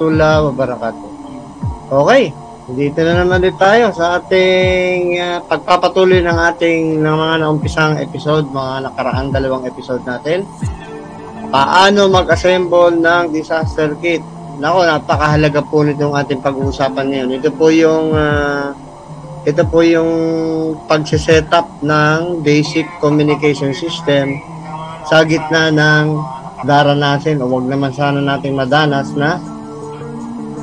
warahmatullahi wabarakatuh. Okay, dito na naman din tayo sa ating uh, pagpapatuloy ng ating ng mga naumpisang episode, mga nakaraang dalawang episode natin. Paano mag-assemble ng disaster kit? Nako, napakahalaga po nitong ating pag-uusapan ngayon. Ito po yung uh, ito po yung pagse-setup ng basic communication system sa gitna ng daranasin o wag naman sana nating madanas na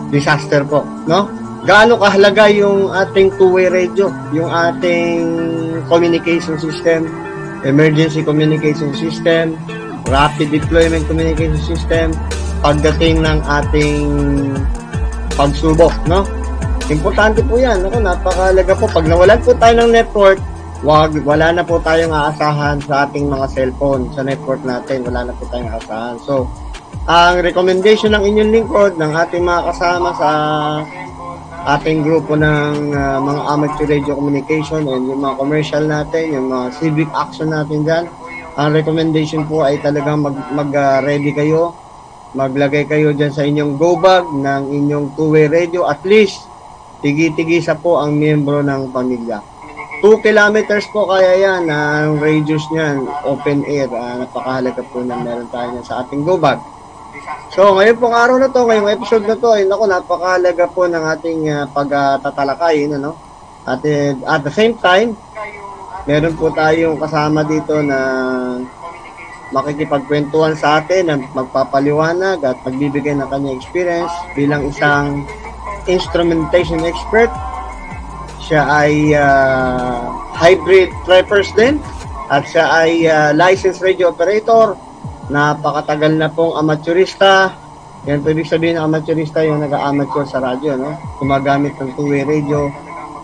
disaster po, no? Gaano kahalaga yung ating two-way radio, yung ating communication system, emergency communication system, rapid deployment communication system, pagdating ng ating pagsubok, no? Importante po yan. Ako, napakalaga po. Pag nawalan po tayo ng network, wag, wala na po tayong aasahan sa ating mga cellphone, sa network natin, wala na po tayong aasahan. So, ang recommendation ng inyong lingkod, ng ating mga kasama sa ating grupo ng uh, mga amateur radio communication and yung mga commercial natin, yung mga civic action natin dyan, ang recommendation po ay talagang mag, mag uh, kayo, maglagay kayo dyan sa inyong go bag ng inyong two-way radio, at least tigi-tigisa po ang miyembro ng pamilya. 2 kilometers po kaya yan ang radius niyan, open air. Uh, napakahalaga po na meron tayo sa ating go bag. So, ngayon pong araw na to, ngayong episode na to, ay naku, napakahalaga po ng ating uh, pagtatalakay, uh, ano? At uh, at the same time, meron po tayong kasama dito na makikipagkwentuhan sa atin, na magpapaliwanag at magbibigay ng kanyang experience bilang isang instrumentation expert. Siya ay uh, hybrid preppers din at siya ay uh, licensed radio operator napakatagal na pong amateurista. Yan po ibig sabihin ng amateurista yung nag-amateur sa radyo, no? Gumagamit ng two-way radio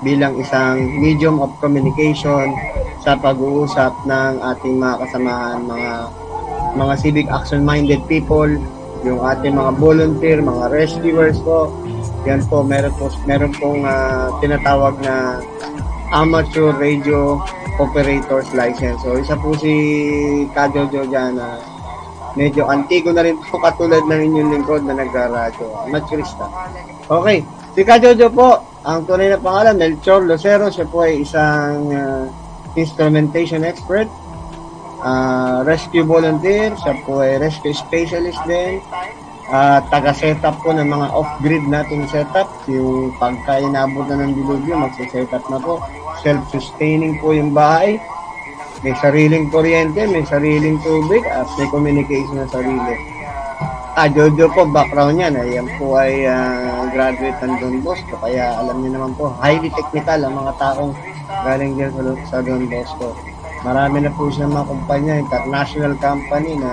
bilang isang medium of communication sa pag-uusap ng ating mga kasamahan, mga mga civic action-minded people, yung ating mga volunteer, mga rescuers po. Yan po, meron po, meron pong uh, tinatawag na amateur radio operators license. So, isa po si Kajojo dyan na uh, medyo antigo na rin po katulad ng inyong lingkod na nagraradyo. Amateurista. Okay. Si Kajojo po, ang tunay na pangalan, Melchor Lucero. Siya po ay isang uh, instrumentation expert, uh, rescue volunteer. Siya po ay rescue specialist din. Uh, taga-setup po ng mga off-grid nating setup. Yung pagka inabot na ng dilubyo, magsa-setup na po. Self-sustaining po yung bahay may sariling kuryente, may sariling tubig, at may communication na sarili. Ah, Jojo po, background niya, ayan po ay uh, graduate ng Don Bosco, kaya alam niyo naman po, highly technical ang mga taong galing dyan sa, sa Don Bosco. Marami na po siya mga kumpanya, international company na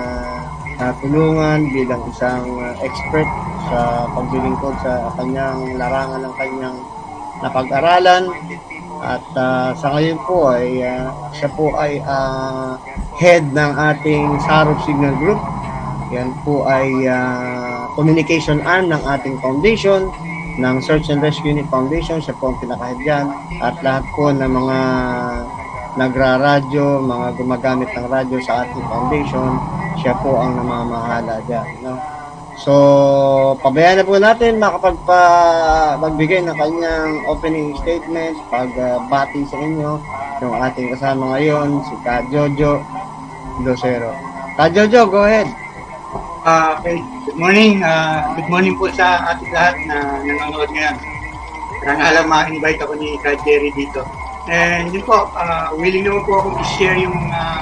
natulungan bilang isang uh, expert sa paglilingkod sa kanyang larangan ng kanyang napag-aralan at uh, sa ngayon po ay uh, siya po ay uh, head ng ating Sarop Signal Group. Yan po ay uh, communication arm ng ating foundation, ng Search and Rescue Unit Foundation. Siya po ang pinaka-head dyan. At lahat po ng mga nagra-radyo, mga gumagamit ng radyo sa ating foundation, siya po ang namamahala dyan. No? So, pabayaan na po natin makapagpa magbigay ng kanyang opening statement, pagbati uh, sa inyo yung ating kasama ngayon, si Ka Jojo Lucero. Ka Jojo, go ahead. Uh. Good morning. Uh, good morning po sa ating lahat na nanonood ngayon. Parang alam, ma-invite ako ni Ka Jerry dito. And yun po, uh, willing naman po akong i-share yung uh,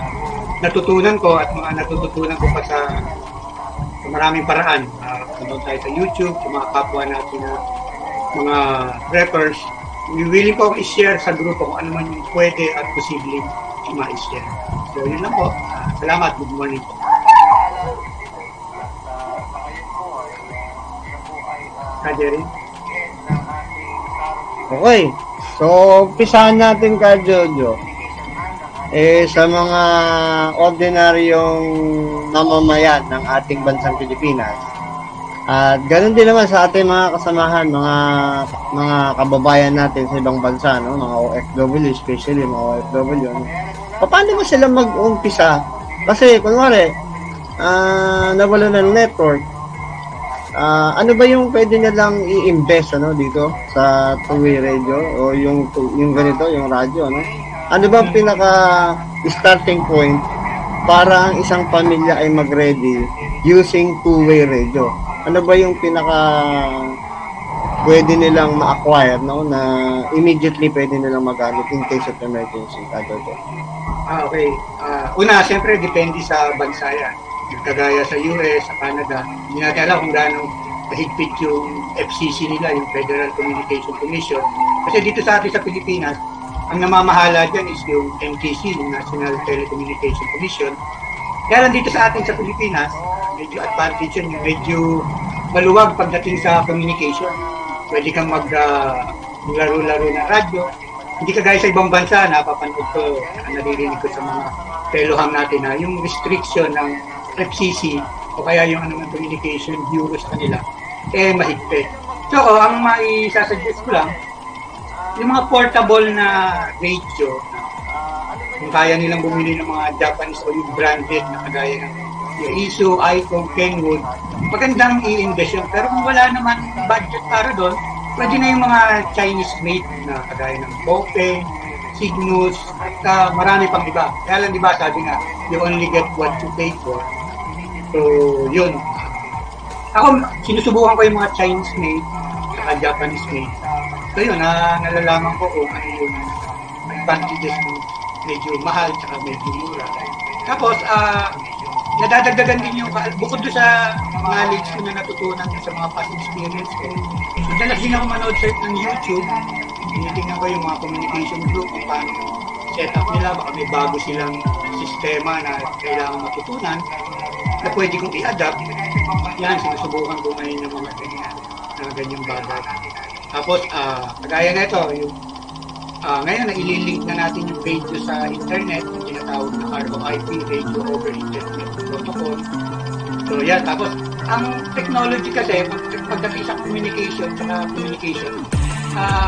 natutunan ko at mga natututunan ko pa sa maraming paraan. Uh, Panood tayo sa YouTube, sa mga kapwa natin na mga rappers. Willing po i-share sa grupo kung ano man yung pwede at posibleng ma-share. So, yun lang po. Uh, salamat. Good morning po. Ka, Jerry? Okay. So, umpisahan natin ka, Jojo eh, sa mga ordinaryong mamamayan ng ating bansang Pilipinas. At ganoon din naman sa ating mga kasamahan, mga mga kababayan natin sa ibang bansa, no? mga OFW, especially mga OFW. No? Paano mo sila mag-umpisa? Kasi, kunwari, uh, nawala ng network, ah, ano ba yung pwede nilang i-invest ano dito sa two-way radio o yung yung ganito, yung radyo, ano? Ano ba ang pinaka starting point para ang isang pamilya ay mag-ready using two-way radio? Ano ba yung pinaka pwede nilang ma-acquire no na immediately pwede nilang magamit in case of emergency Kajojo? Ah, okay. Ah, una, siyempre, depende sa bansa yan. Kagaya sa US, sa Canada, hindi natin alam kung gaano mahigpit yung FCC nila, yung Federal Communication Commission. Kasi dito sa atin sa Pilipinas, ang namamahala dyan is yung NTC, yung National Telecommunication Commission. Kaya dito sa atin sa Pilipinas, medyo advantage yun, medyo maluwag pagdating sa communication. Pwede kang mag ah, laro-laro ng radyo, hindi kagaya sa ibang bansa, napapanood ko, naririnig ko sa mga pelohang natin na yung restriction ng FCC o kaya yung ano ng communication bureau sa kanila, eh mahigpit. So, ang maisasuggest ko lang, yung mga portable na radio, kung kaya nilang bumili ng mga Japanese o yung branded na kagaya ng Yaesu, Icon, Kenwood, magandang i-invest yun. Pero kung wala naman budget para doon, pwede na yung mga Chinese made na kagaya ng Bopeng, Cygnus, at uh, marami pang iba. Kaya lang di ba sabi nga, you only get what you pay for. So, yun. Ako, sinusubukan ko yung mga Chinese made, saka Japanese made. So yun, na, nalalaman ko kung ano yung advantages mo medyo mahal saka medyo mura. Tapos, ah, nadadagdagan din yung, bukod doon sa knowledge ko na natutunan sa mga past experience ko, madalas din ako manood sa ng YouTube, tinitingnan ko yung mga communication group kung paano set up nila, baka may bago silang sistema na kailangan matutunan na pwede kong i-adapt. Yan, sinusubukan ko ngayon ng mga ganyan, na ganyang bagay. Tapos, ah, kagaya na ito, yung Ah, ngayon, na ililink na natin yung radio sa internet, yung tinatawag na ROIP, Radio Over Internet Protocol. So, yan. Tapos, ang technology kasi, pag, pagdating sa communication, sa communication, ah,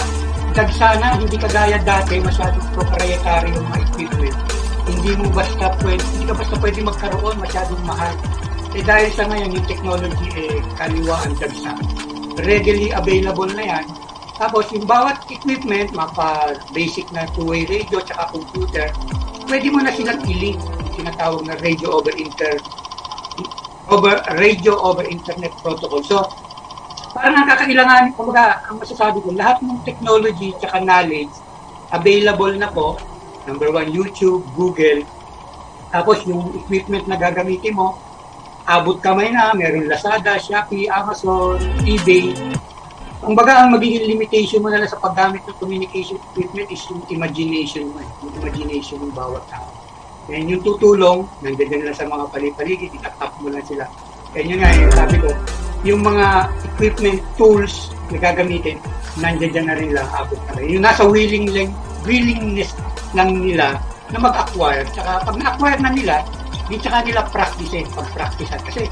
dagsa na, hindi kagaya dati, masyadong proprietary yung mga equipment. Hindi mo basta pwede, hindi ka basta pwede magkaroon, masyadong mahal. Eh dahil sa ngayon, yung technology, eh, kaliwa ang dagsa. Readily available na yan, tapos, yung bawat equipment, mapa basic na two-way radio tsaka computer, pwede mo na silang i-link tinatawag na radio over inter over radio over internet protocol. So, parang nakakailangan, kumbaga, ang masasabi ko, lahat ng technology tsaka knowledge available na po. Number one, YouTube, Google. Tapos, yung equipment na gagamitin mo, abot kamay na, meron Lazada, Shopee, Amazon, eBay, ang baga, ang magiging limitation mo na lang sa paggamit ng communication equipment is yung imagination mo, yung imagination ng bawat tao. And yung tutulong, nandiyan lang sa mga palipaligid, itatap mo lang sila. And yun nga, yung sabi ko, yung mga equipment, tools na gagamitin, nandiyan na rin lang, abot na. Yung nasa willing willingness lang nila na mag-acquire. Tsaka pag na-acquire na nila, di tsaka nila practice eh, pag-practice. Kasi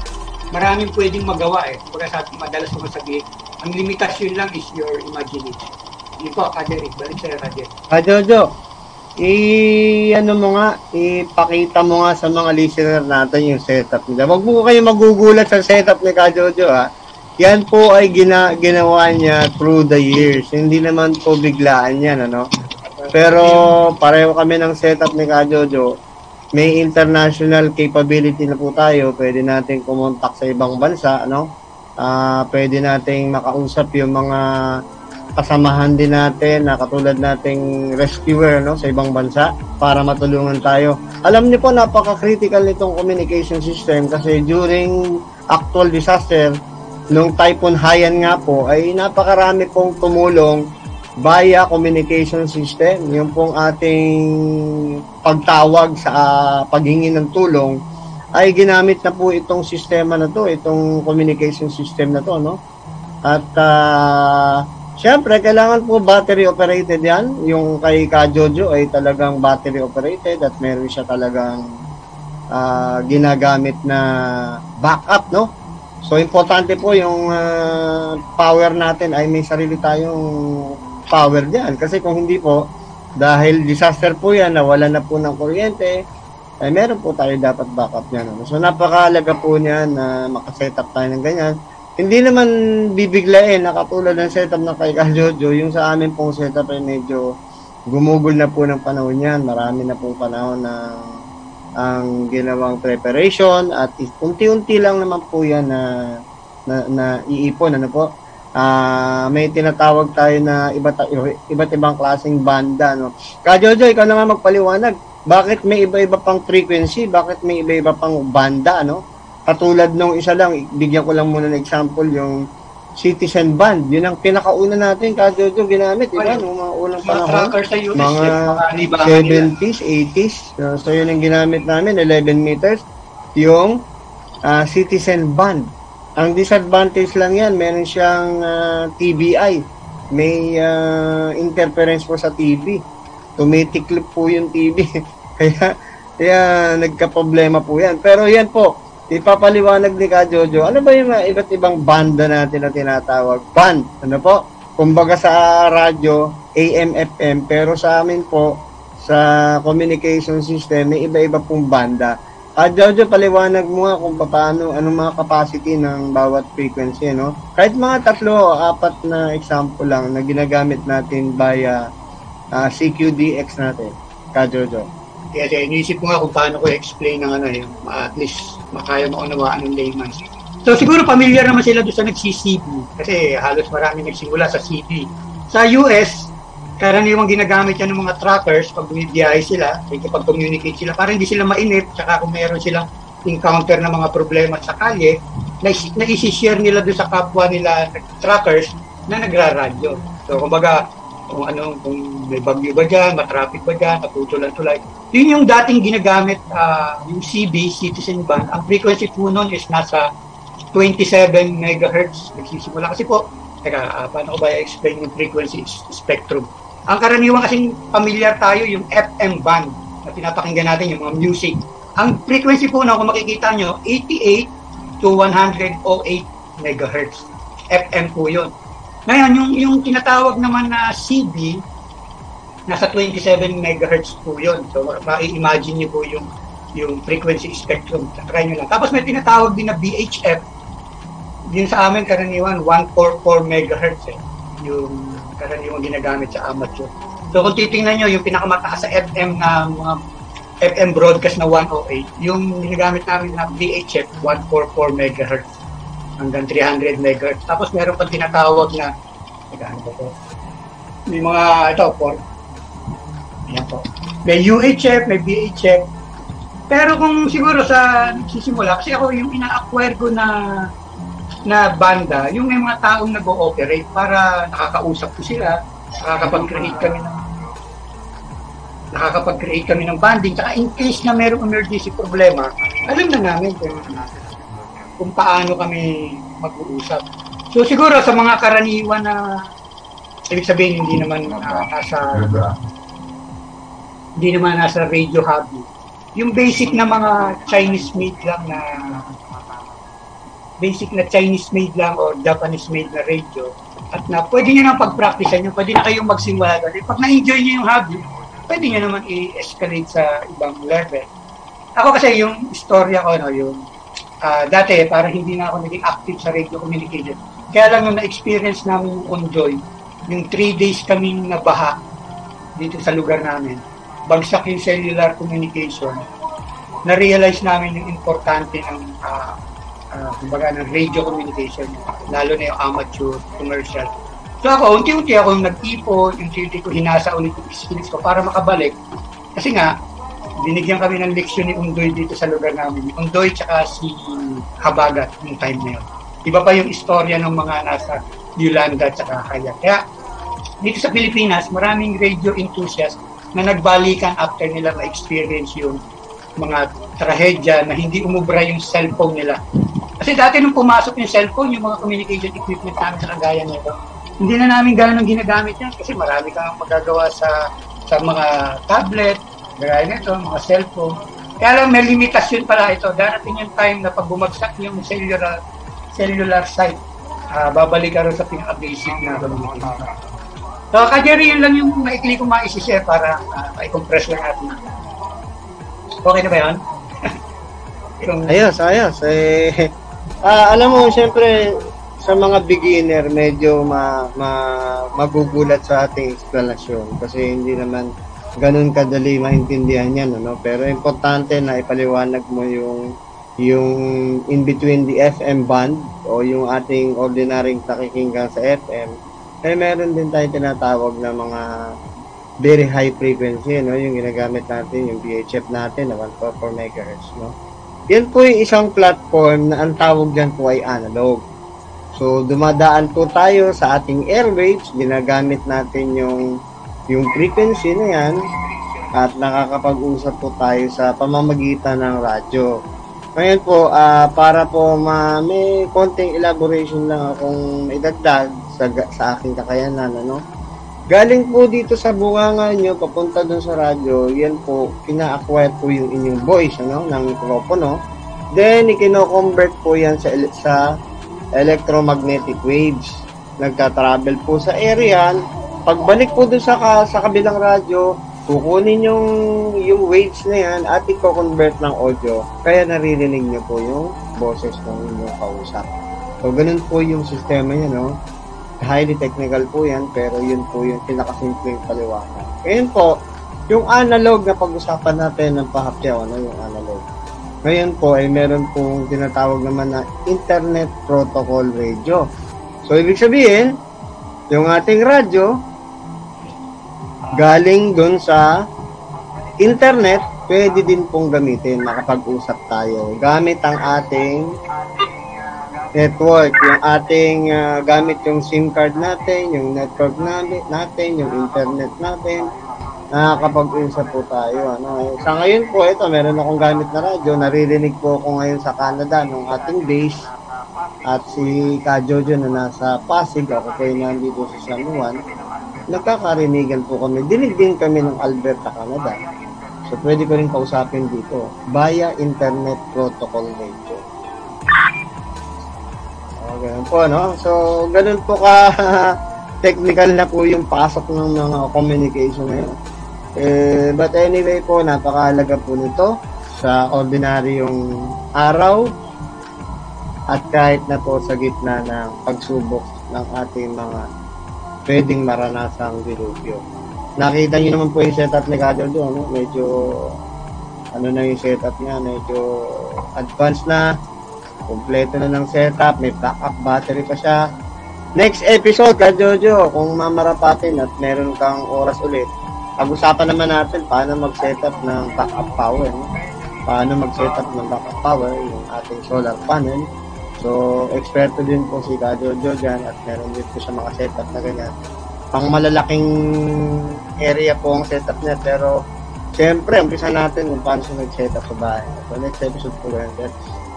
maraming pwedeng magawa eh. Kaya sabi, madalas ko sabihin, ang limitasyon lang is your imagination. Yun po, Kaderick. Balik sa'yo, Kaderick. Kajojo, i ano mo nga, ipakita mo nga sa mga listener natin yung setup nila. Huwag po kayo magugulat sa setup ni Kajojo ha. Yan po ay gina, ginawa niya through the years. Hindi naman po biglaan yan, ano. Pero pareho kami ng setup ni Kajojo. May international capability na po tayo. Pwede natin kumontak sa ibang bansa, ano. Ah, pwede nating makausap yung mga kasamahan din natin na katulad nating rescuer no sa ibang bansa para matulungan tayo. Alam niyo po napaka-critical nitong communication system kasi during actual disaster nung Typhoon Haiyan nga po ay napakarami pong tumulong via communication system. Yung pong ating pagtawag sa uh, paghingi ng tulong ay ginamit na po itong sistema na to, itong communication system na to, no? At uh, Siyempre, kailangan po battery operated yan. Yung kay Kajojo ay talagang battery operated at meron siya talagang uh, ginagamit na backup, no? So, importante po yung uh, power natin ay may sarili tayong power diyan. Kasi kung hindi po, dahil disaster po yan, nawala na po ng kuryente, ay meron po tayo dapat backup niyan. No? So, napakalaga po niyan na makaset up tayo ng ganyan hindi naman bibiglain na katulad ng setup ng kay Jojo, yung sa amin pong setup ay medyo gumugol na po ng panahon yan. Marami na pong panahon na ang ginawang preparation at unti-unti lang naman po yan na na, na iipon ano po Ah, may tinatawag tayo na iba't iba't ibang klaseng banda no. Ka Jojo, ikaw na nga magpaliwanag. Bakit may iba-iba pang frequency? Bakit may iba-iba pang banda no? Katulad nung isa lang, bigyan ko lang muna ng example yung Citizen Band. Yun ang pinakauna natin, Ka Jojo, ginamit, di ba? Nung mga unang panahon tracker sa US, mga mga libangan nila. 70s, 80s. Uh, so, yun ang ginamit namin, 11 meters. Yung ah, Citizen Band. Ang disadvantage lang yan, meron siyang ah, TBI. May ah, interference po sa TV. Tumitiklop po yung TV. kaya, kaya nagka-problema po yan. Pero yan po, ipapaliwanag ni Ka Jojo, ano ba yung iba't ibang banda natin na tinatawag? Band, ano po? Kumbaga sa radyo, AM, FM, pero sa amin po, sa communication system, may iba-iba pong banda. Ah, Jojo, paliwanag mo nga kung paano, anong mga capacity ng bawat frequency, no? Kahit mga tatlo, apat na example lang na ginagamit natin via ah, CQDX natin. Ka Jojo. Kasi iniisip ko nga kung paano ko explain ng ano yung at least makaya maunawaan ng layman. So siguro familiar naman sila doon sa nag-CCB kasi halos marami nagsimula sa CB. Sa US, karaniwang ginagamit yan ng mga trackers pag bumibiyahe sila, kapag communicate sila, para hindi sila mainip, tsaka kung meron silang encounter na mga problema sa kalye, na, na isi-share nila doon sa kapwa nila trackers na nagraradyo. So kumbaga, kung ano, kung may bagyo ba dyan, matraffic ba dyan, natutulan tulay. Yun yung dating ginagamit, ah, yung CB, Citizen Band. Ang frequency po nun is nasa 27 megahertz. Nagsisimula kasi po, teka, ah, paano ko ba i-explain yung frequency spectrum? Ang karaniwan kasing familiar tayo yung FM band na pinapakinggan natin yung mga music. Ang frequency po na kung makikita nyo, 88 to 108 megahertz. FM po yun. Ngayon, yung, yung tinatawag naman na CB, nasa 27 megahertz po yun. So, ma-imagine niyo po yung yung frequency spectrum. Try nyo lang. Tapos may tinatawag din na BHF. Yun sa amin karaniwan, 144 megahertz eh. Yung karaniwan ginagamit sa amateur. So kung titingnan nyo, yung pinakamataas sa FM na mga FM broadcast na 108, yung ginagamit namin na VHF, 144 megahertz hanggang 300 megahertz. Tapos meron pa tinatawag na, ano ba to? May mga, ito, for, Ayan po. May UHF, may BHF. Pero kung siguro sa nagsisimula, kasi ako yung ina-acquire ko na na banda, yung may mga taong nag-ooperate para nakakausap ko sila, nakakapag-create kami ng nakakapag-create kami ng banding, tsaka in case na merong emergency problema, alam na namin kung, paano kami mag-uusap. So siguro sa mga karaniwan na ibig sabihin hindi naman uh, nasa hindi naman nasa radio hobby. Yung basic na mga Chinese made lang na basic na Chinese made lang or Japanese made na radio at na pwede nyo nang pag-practice nyo, pwede na kayong magsimula doon. Eh, Pag na-enjoy nyo yung hobby, pwede nyo naman i-escalate sa ibang level. Ako kasi yung istorya ko, no, yung ah, dati parang hindi na ako naging active sa radio communication. Kaya lang nung na-experience namin yung Onjoy, yung three days kaming nabaha dito sa lugar namin, bagsak yung cellular communication, na-realize namin yung importante ng ah, ah, kumbaga ng radio communication, lalo na yung amateur, commercial. So ako, unti-unti ako nag-ipon, unti-unti ko hinasa ulit yung skills ko para makabalik. Kasi nga, binigyan kami ng leksyon ni Undoy dito sa lugar namin. Undoy tsaka si Habagat yung time na yun. Iba pa yung istorya ng mga nasa Yolanda tsaka Kaya. Kaya dito sa Pilipinas, maraming radio enthusiasts na nagbalikan after nila ma-experience yung mga trahedya na hindi umubra yung cellphone nila. Kasi dati nung pumasok yung cellphone, yung mga communication equipment namin sa kagaya nito, hindi na namin ganun ginagamit yan kasi marami kang magagawa sa sa mga tablet, gaya nito, mga cellphone. Kaya lang may limitasyon pala ito. Darating yung time na pag bumagsak yung cellular cellular site, ah, babalik ka rin sa pinaka-basic na communication. So, Kajeri, yun lang yung maikli kong maisishare para uh, ma-compress lang natin. Okay na ba yun? Ayos, ayos. Eh, ah, alam mo, syempre, sa mga beginner, medyo ma, ma, magugulat sa ating explanation kasi hindi naman ganun kadali maintindihan yan, ano? Pero importante na ipaliwanag mo yung yung in between the FM band o yung ating ordinary nakikinggan sa FM, eh meron din tayo tinatawag na mga very high frequency, no? Yung ginagamit natin, yung VHF natin na 144 MHz, no? Yan po yung isang platform na ang tawag dyan po ay analog. So, dumadaan po tayo sa ating airwaves, ginagamit natin yung yung frequency na yan at nakakapag-usap po tayo sa pamamagitan ng radyo. Ngayon po, ah, para po ma may konting elaboration lang akong idagdag sa, sa aking kakayanan, ano? Galing po dito sa bunganga nyo, papunta dun sa radyo, yan po, kina-acquire po yung inyong voice, ano, ng mikropono. Then, ikino-convert po yan sa, sa electromagnetic waves. Nagka-travel po sa area. Pagbalik po dun sa, sa kabilang radyo, kukunin yung, yung waves na yan at i-convert ng audio. Kaya naririnig nyo po yung boses ng inyong kausap. So, ganun po yung sistema niya, no? Highly technical po yan, pero yun po yung pinakasimpleng paliwanag. Ngayon po, yung analog na pag-usapan natin ng pahapyaw, ano yung analog? Ngayon po ay meron pong tinatawag naman na Internet Protocol Radio. So, ibig sabihin, yung ating radyo, galing dun sa internet, pwede din pong gamitin, makapag-usap tayo. Gamit ang ating network, yung ating ah, gamit yung SIM card natin, yung network natin, yung internet natin, nakakapag-usap po tayo. Ano. Sa ngayon po, ito, meron akong gamit na radyo. Naririnig po ako ngayon sa Canada ng ating base. At si Ka Jojo na nasa Pasig, ako po yung nandito sa San Juan. Nagkakarinigan po kami. Dinig din kami ng Alberta, Canada. So, pwede ko rin kausapin dito via Internet Protocol Radio. Ganun po, no? So, ganun po ka technical na po yung pasok ng mga communication ngayon. Eh, but anyway po, napakahalaga po nito sa ordinaryong araw at kahit na po sa gitna ng pagsubok ng ating mga pwedeng maranasang dilubyo. Nakita niyo naman po yung setup ni Kadol doon, no? medyo ano na yung setup niya, medyo advanced na, kompleto na ng setup, may backup battery pa siya. Next episode, ka Jojo, kung mamarapatin at meron kang oras ulit, pag-usapan naman natin paano mag-setup ng backup power. No? Paano mag-setup ng backup power, yung ating solar panel. So, eksperto din po si Ka Jojo dyan at meron din po sa mga setup na ganyan. Pang malalaking area po ang setup niya, pero Siyempre, umpisa natin kung paano siya nag-setup sa bahay. So, next episode po ganyan.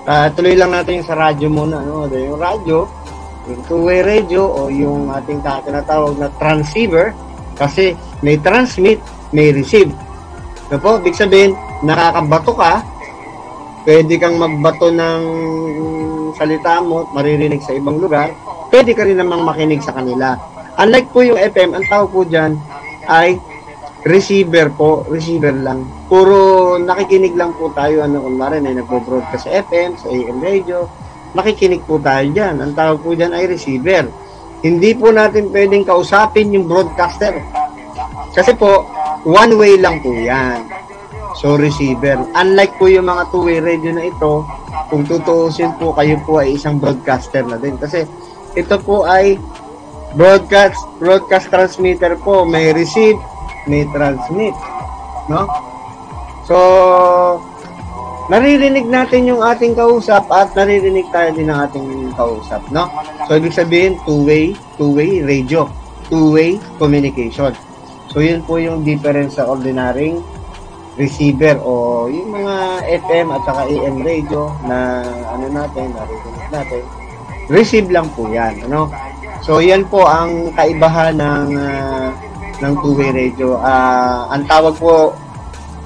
Uh, tuloy lang natin sa radyo muna. No? Yung radyo, yung two-way radio o yung ating tinatawag na transceiver kasi may transmit, may receive. So po, big sabihin, nakakabato ka, pwede kang magbato ng salita mo, maririnig sa ibang lugar, pwede ka rin namang makinig sa kanila. Unlike po yung FM, ang tawag po dyan ay receiver po, receiver lang. Puro nakikinig lang po tayo, ano, kunwari may nagpo-broadcast sa FM, sa AM radio, nakikinig po tayo dyan. Ang tawag po dyan ay receiver. Hindi po natin pwedeng kausapin yung broadcaster. Kasi po, one way lang po yan. So, receiver. Unlike po yung mga two-way radio na ito, kung tutuusin po, kayo po ay isang broadcaster na din. Kasi, ito po ay broadcast, broadcast transmitter po. May receive, may transmit. No? So, naririnig natin yung ating kausap at naririnig tayo din ng ating kausap, no? So, ibig sabihin, two-way, two-way radio, two-way communication. So, yun po yung difference sa ordinary receiver o yung mga FM at saka AM radio na ano natin, naririnig natin. Receive lang po yan, ano? So, yan po ang kaibahan ng uh, ng two-way radio. Uh, ang tawag po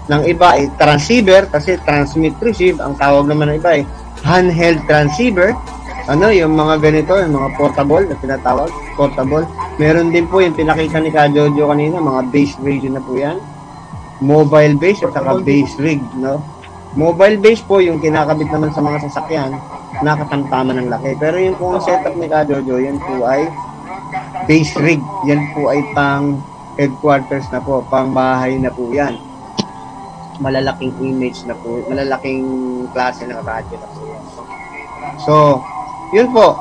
ng iba ay transceiver kasi transmit receive ang tawag naman ng iba ay handheld transceiver ano yung mga ganito yung mga portable na tinatawag portable meron din po yung pinakita ni Ka Jojo kanina mga base radio na po yan mobile base at saka base rig no mobile base po yung kinakabit naman sa mga sasakyan nakatamtaman ng laki. Pero yung pong setup ni Kajojo, yan po ay base rig. Yan po ay pang headquarters na po, pang bahay na po yan. Malalaking image na po, malalaking klase ng radyo na po yan. So, yun po.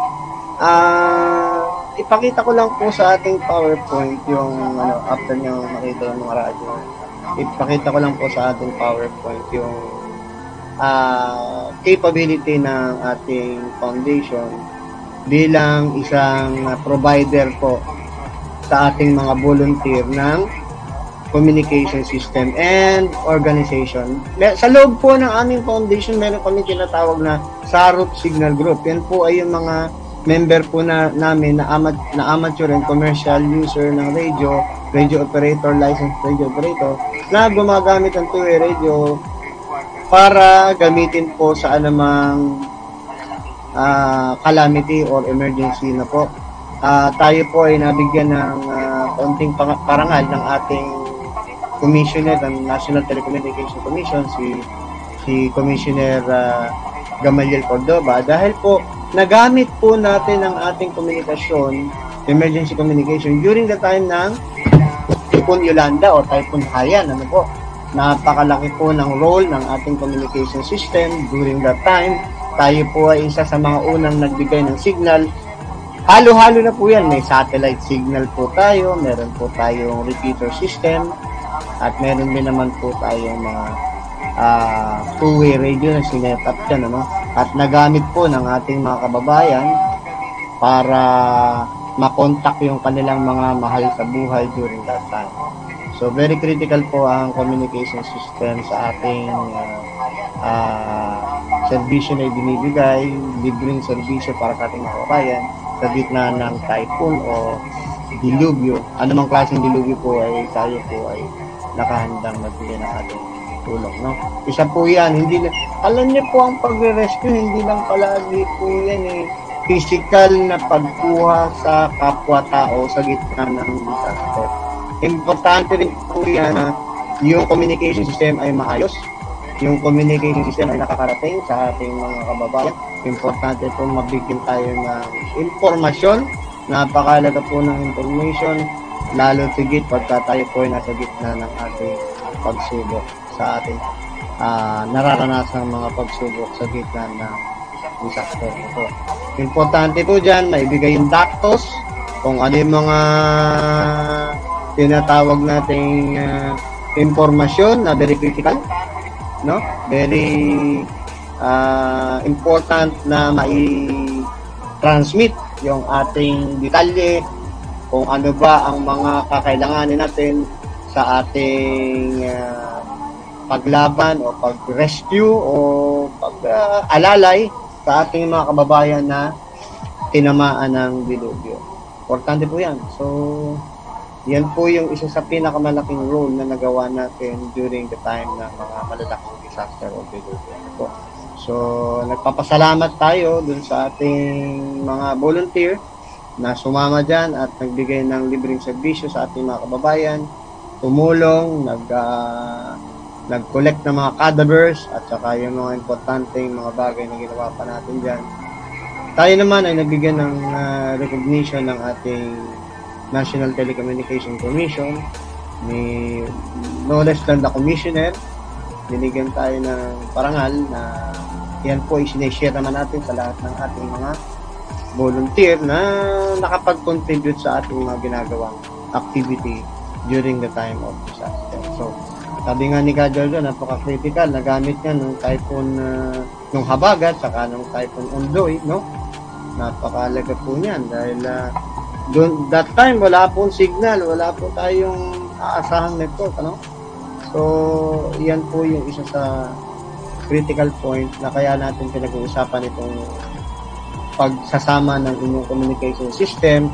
Ah, ipakita ko lang po sa ating PowerPoint yung ano after nyo makita yung mga radyo. Ipakita ko lang po sa ating PowerPoint yung ah, capability ng ating foundation bilang isang provider po sa ating mga volunteer ng communication system and organization. Sa loob po ng aming foundation, meron kami tinatawag na SARUP Signal Group. Yan po ay yung mga member po na namin na, amat, na amateur and commercial user ng radio, radio operator, licensed radio operator, na gumagamit ng two-way radio para gamitin po sa anumang ah, calamity or emergency na po. Ah, tayo po ay nabigyan ng ah, konting parangal ng ating commissioner ng National Telecommunication Commission si si Commissioner ah, Gamaliel Cordoba. Dahil po nagamit po natin ang ating komunikasyon emergency communication during the time ng Typhoon Yolanda o Typhoon Haiyan ano po? Napakalaki po ng role ng ating communication system during that time. Tayo po ay isa sa mga unang nagbigay ng signal halo-halo na po yan may satellite signal po tayo meron po tayong repeater system at meron din naman po tayong mga ah, two-way radio na sinetap dyan, ano? At nagamit po ng ating mga kababayan para makontak yung kanilang mga mahal sa buhay during that time. So, very critical po ang communication system sa ating ah, ah, serbisyo na ibinibigay, libreng serbisyo para sa ating mga kababayan sa gitna ng typhoon o dilubyo. Anumang klaseng dilubyo po ay tayo po ay nakahandang magbigay ng ating tulong, no? Isa po yan, hindi na, alam niyo po ang pagre-rescue, hindi lang palagi po yan eh, physical na pagkuha sa kapwa-tao sa gitna ng disaster. Importante rin po yan na yung communication system ay maayos, yung communication system ay nakakarating sa ating mga kababayan. Importante po mabigyan tayo ng impormasyon, napakalaga po ng information, lalo tigit pagka tayo po ay nasa gitna ng ating pagsubok sa ating ah, nararanasan mga pagsubok sa gitna ng disaster ito. Importante po dyan, maibigay yung datos, kung ano yung mga tinatawag nating ah, impormasyon na very critical, no? Very ah, important na mai-transmit yung ating detalye, kung ano ba ang mga kakailanganin natin sa ating ah, paglaban o pag-rescue o pag-alalay sa ating mga kababayan na tinamaan ng dilubyo. Importante po yan. So, yan po yung isa sa pinakamalaking role na nagawa natin during the time ng mga malalaking disaster o dilubyo. Po. So, nagpapasalamat tayo dun sa ating mga volunteer na sumama dyan at nagbigay ng libreng serbisyo sa ating mga kababayan, tumulong, nag, ah, nag-collect ng mga cadavers at saka yung mga importanteng mga bagay na ginawa pa natin dyan. Tayo naman ay nagbigyan ng ah, recognition ng ating National Telecommunication Commission ni no less than the commissioner binigyan tayo ng parangal na yan po ay sineshare naman natin sa lahat ng ating mga volunteer na nakapag-contribute sa ating mga ginagawang activity during the time of disaster. So, sabi nga ni Ka Jojo, napaka-critical. Nagamit niya nung typhoon, uh, nung Habagat, saka nung typhoon Ondoy, no? Napakalaga po niyan dahil uh, doon, that time, wala pong signal, wala po tayong aasahang network, ano? So, yan po yung isa sa critical point na kaya natin pinag-uusapan itong pagsasama ng inyong communication system.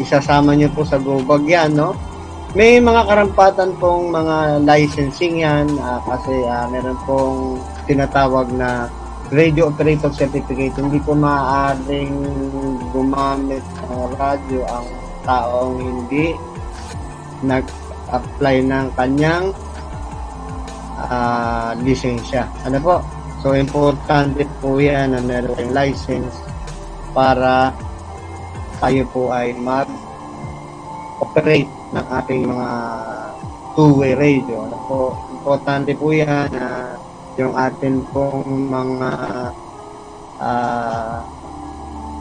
Isasama nyo po sa GoBag yan, no? May mga karampatan pong mga licensing yan ah, kasi ah, meron pong tinatawag na radio operator certificate. Hindi po maaaring gumamit ng radyo ang taong hindi nag-apply ng kanyang ah, lisensya. Ano po? So, importante po yan na meron kayong license para tayo po ay mag-operate ng ating mga two-way radio. Ano po, importante po yan na yung atin pong mga uh,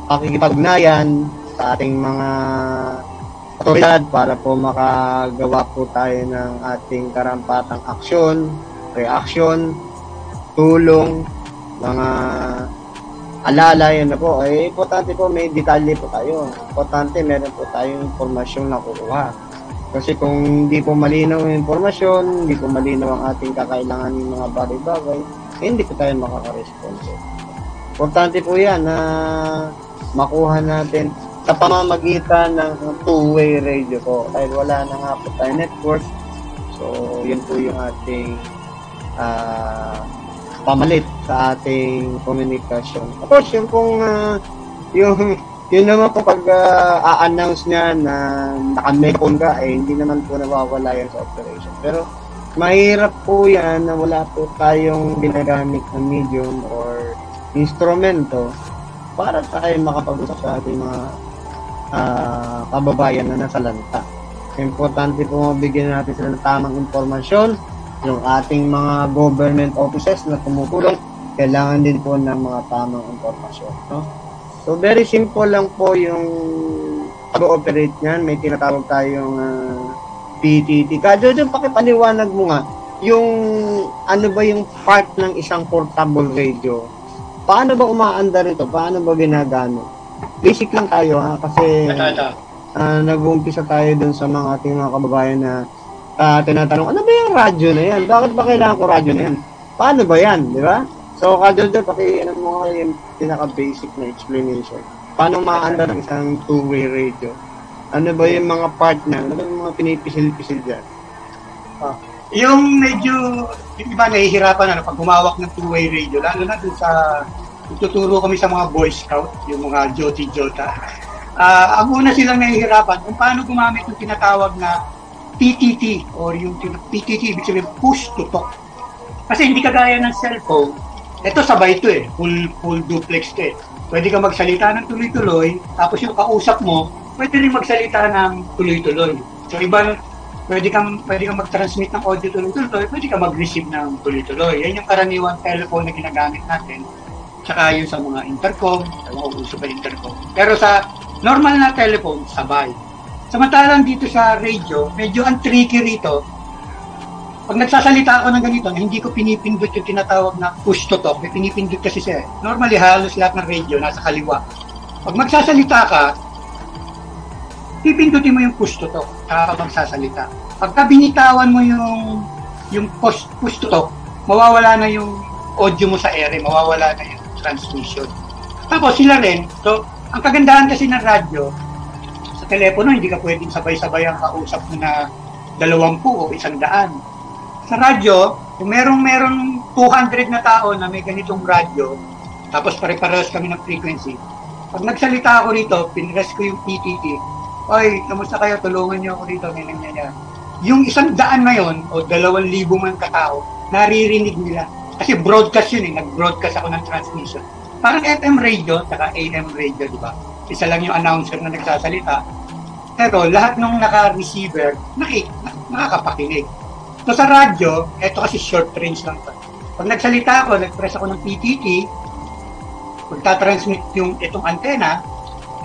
pakikipagnayan sa ating mga otoridad para po makagawa po tayo ng ating karampatang aksyon, reaction, tulong, mga alalay na po. Eh, importante po may detalye po tayo. Importante meron po tayong impormasyon na kukuha. Kasi kung hindi po malinaw yung informasyon, hindi po malinaw ang ating kakailangan ng mga bagay-bagay, eh, hindi po tayo makaka-response. Importante po yan na makuha natin sa pamamagitan ng two-way radio po. Dahil wala na nga po tayo network. So, yun po yung ating uh, pamalit sa ating komunikasyon. Course, yung pong uh, yung yun naman po pag uh, a-announce niya na naka-mecon ka, eh, hindi naman po nawawala yan sa operation. Pero, mahirap po yan na wala po tayong ginagamit na medium or instrumento para tayo makapag-usap sa ating mga uh, kababayan na nasa lanta. Importante po mabigyan natin sila ng tamang informasyon, yung ating mga government offices na tumutulong, kailangan din po ng mga tamang informasyon. No? So, very simple lang po yung pag-ooperate niyan. May tinatawag tayong uh, PTT. Kadyo dyan, pakipaliwanag mo nga, yung ano ba yung part ng isang portable radio? Paano ba umaandar ito? Paano ba ginagamit? Basic lang tayo ha, kasi uh, nag-uumpisa tayo dun sa mga ating mga kababayan na uh, tinatanong, ano ba yung radyo na yan? Bakit ba kailangan ko radyo na yan? Paano ba yan? Di ba? So, kadyo paki ano mo yung pinaka-basic na explanation. Paano maanda ng isang two-way radio? Ano ba yung mga part na? Ano ba yung mga pinipisil-pisil dyan? Ah, yung medyo, yung iba nahihirapan ano, pag humawak ng two-way radio, lalo na dun sa, tuturo kami sa mga Boy Scout, yung mga Joti-Jota. Uh, ang una silang nahihirapan kung paano gumamit yung tinatawag na PTT or yung PTT, ibig sabihin push to talk. Kasi hindi kagaya ng cellphone, ito sabay ito eh, full, full duplex ito eh. Pwede ka magsalita ng tuloy-tuloy, tapos yung kausap mo, pwede rin magsalita ng tuloy-tuloy. So iba, pwede kang, pwede kang mag-transmit ng audio tuloy-tuloy, pwede ka mag-receive ng tuloy-tuloy. Yan yung karaniwang telephone na ginagamit natin. Tsaka yung sa mga intercom, sa mga uso pa intercom. Pero sa normal na telephone, sabay. Samantalang dito sa radio, medyo ang tricky rito, pag nagsasalita ako ng ganito, hindi ko pinipindot yung tinatawag na push to talk, may pinipindot kasi siya. Normally, halos lahat ng radio nasa kaliwa. Pag magsasalita ka, pipindutin mo yung push to talk ka magsasalita. Pagka binitawan mo yung yung push, push to talk, mawawala na yung audio mo sa ere, mawawala na yung transmission. Tapos sila rin, so ang kagandahan kasi ng radyo, telepono, hindi ka pwedeng sabay-sabay ang kausap mo na dalawampu o isang daan sa radyo, kung merong merong 200 na tao na may ganitong radyo, tapos pare-parehas kami ng frequency, pag nagsalita ako rito, pinress ko yung PTT, Oy, kamusta kayo? Tulungan niyo ako rito, ganyan niya. Yung isang daan na yon o dalawang libo man katao, naririnig nila. Kasi broadcast yun eh, nag-broadcast ako ng transmission. Parang FM radio, saka AM radio, di ba? Isa lang yung announcer na nagsasalita. Pero lahat ng naka-receiver, nakik- nakakapakinig. So sa radyo, ito kasi short range lang to. Pag nagsalita ako, nag-press ako ng PTT, magta-transmit yung itong antena,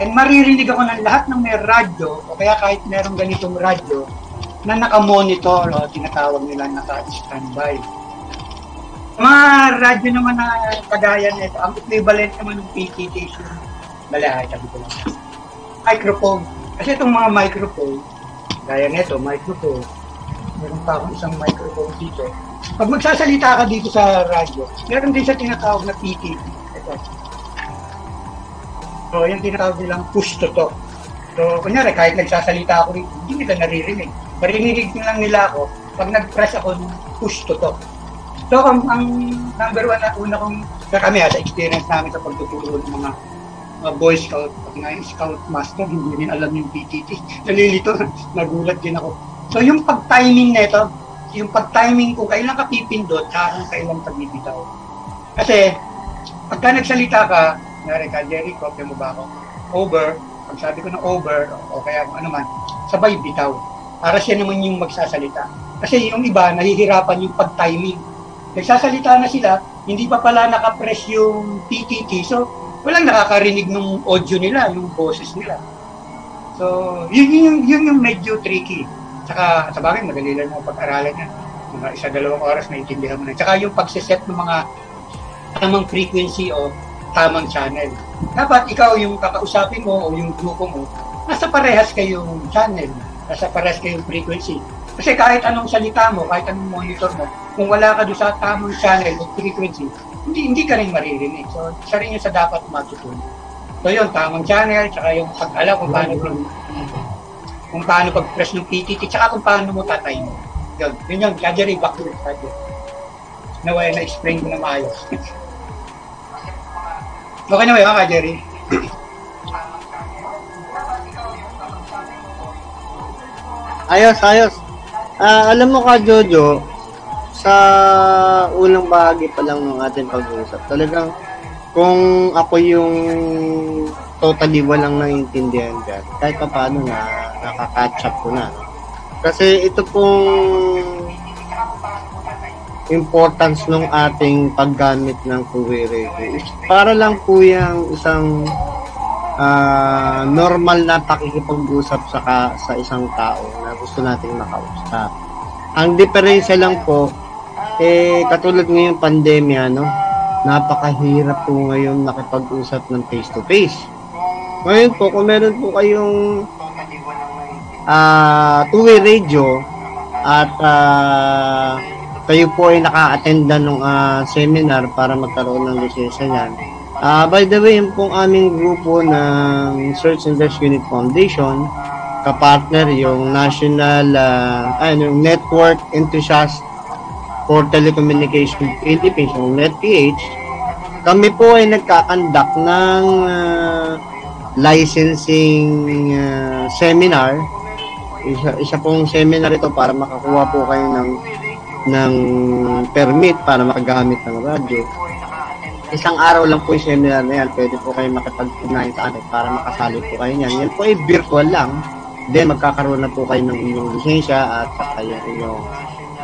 and maririnig ako ng lahat ng may radyo, o kaya kahit merong ganitong radyo, na naka-monitor o tinatawag nila naka-standby. Mga radyo naman na kagaya nito, ang equivalent naman ng PTT is yung balahay, sabi ko lang. Microphone. Kasi itong mga microphone, gaya nito, microphone, meron pa akong isang microphone dito. Pag magsasalita ka dito sa radyo, meron din siya tinatawag na PT. Ito. So, yung tinatawag nilang push to talk. So, kunyari, kahit nagsasalita ako rito, hindi nila naririnig. Marinig lang nila ako pag nag-press ako ng push to talk. So, ang, ang number one na una kong, sa kami ha, sa experience namin sa pagtuturo ng mga mga Boy Scout, pati nga Scout Master, hindi rin alam yung PTT. Nalilito, nagulat din ako So yung pag-timing nito, yung pag-timing kung kailan ka pipindot, kung kailan ka bibitaw. Kasi, pagka nagsalita ka, nari ka, Jerry, kopya mo ba ako? Over, pag sabi ko na over, o kaya ano man, sabay bitaw. Para siya naman yung magsasalita. Kasi yung iba, nahihirapan yung pag-timing. Nagsasalita na sila, hindi pa pala nakapress yung PTT. So, walang nakakarinig ng audio nila, yung boses nila. So, yun, yun, yun, yun yung medyo tricky. Tsaka, sa bagay, madali lang mo pag-aralan yan. Mga isa, dalawang oras, naiintindihan mo na. Tsaka yung pagsiset ng mga tamang frequency o tamang channel. Dapat ikaw yung kakausapin mo o yung grupo mo, nasa parehas kayong channel, nasa parehas kayong frequency. Kasi kahit anong salita mo, kahit anong monitor mo, kung wala ka doon sa tamang channel o frequency, hindi hindi ka rin maririnig. So, isa rin yun sa dapat matutunan. So yun, tamang channel, tsaka yung pag-alam kung paano kung, kung paano pag-press ng PTT, tsaka kung paano mo tatay mo. Yun, yun yung Kajari back to the study. Naway na-explain ko na maayos. okay na ba yun, Kajari? Ayos, ayos. Ah, alam mo ka, Jojo, sa unang bahagi pa lang ng ating pag-uusap, talagang kung ako yung totally walang naiintindihan dyan, kahit pa paano na nakaka-catch up ko na. Kasi ito pong importance ng ating paggamit ng radio is para lang po yung isang ah, normal na pakikipag-usap sa, ka, sa isang tao na gusto nating makausap. Ang diferensya lang po, eh, katulad ngayong pandemya, no? Napakahirap po ngayon makipag-usap ng face-to-face. Ngayon po, kung meron po kayong ah two-way radio at ah, kayo po ay naka-attend na ng seminar para magkaroon ng lisensya niyan. Ah, by the way, yung pong aming grupo ng Search and Rescue Unit Foundation, kapartner yung National ah, ano, Network Enthusiast for Telecommunication Philippines, yung NetPH, kami po ay nagkakandak ng ah, licensing ah, seminar. Isa, isa pong seminar ito para makakuha po kayo ng ng permit para makagamit ng radyo. Isang araw lang po yung seminar na yan. Pwede po kayo makipag-ugnayan sa atin para makasali po kayo niyan. Yan po ay virtual lang. Then, magkakaroon na po kayo ng inyong lisensya at saka yung inyong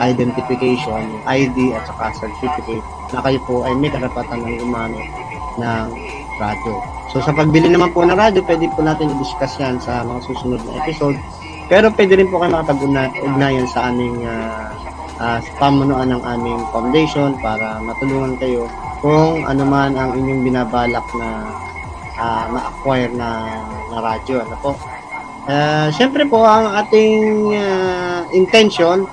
identification, ID at saka certificate na kayo po ay may karapatan ng gumamit ng radyo. So, sa pagbili naman po ng radyo, pwede po natin i-discuss yan sa mga susunod na episode. Pero pwede rin po kayo makapag-ugnayan sa aming uh, uh, pamunuan ng aming foundation para matulungan kayo kung ano man ang inyong binabalak na uh, ma-acquire na, na radyo. Ano po? Uh, Siyempre po, ang ating uh, intention,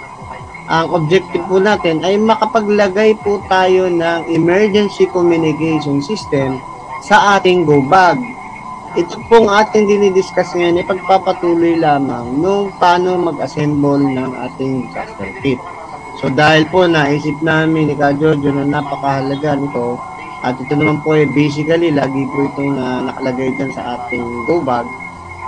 ang objective po natin ay makapaglagay po tayo ng emergency communication system sa ating go bag. Ito pong ating dinidiscuss ngayon ay pagpapatuloy lamang nung paano mag-assemble ng ating disaster kit. So dahil po naisip namin ni Ka Giorgio na napakahalaga nito at ito naman po eh basically lagi po itong uh, nakalagay dyan sa ating go bag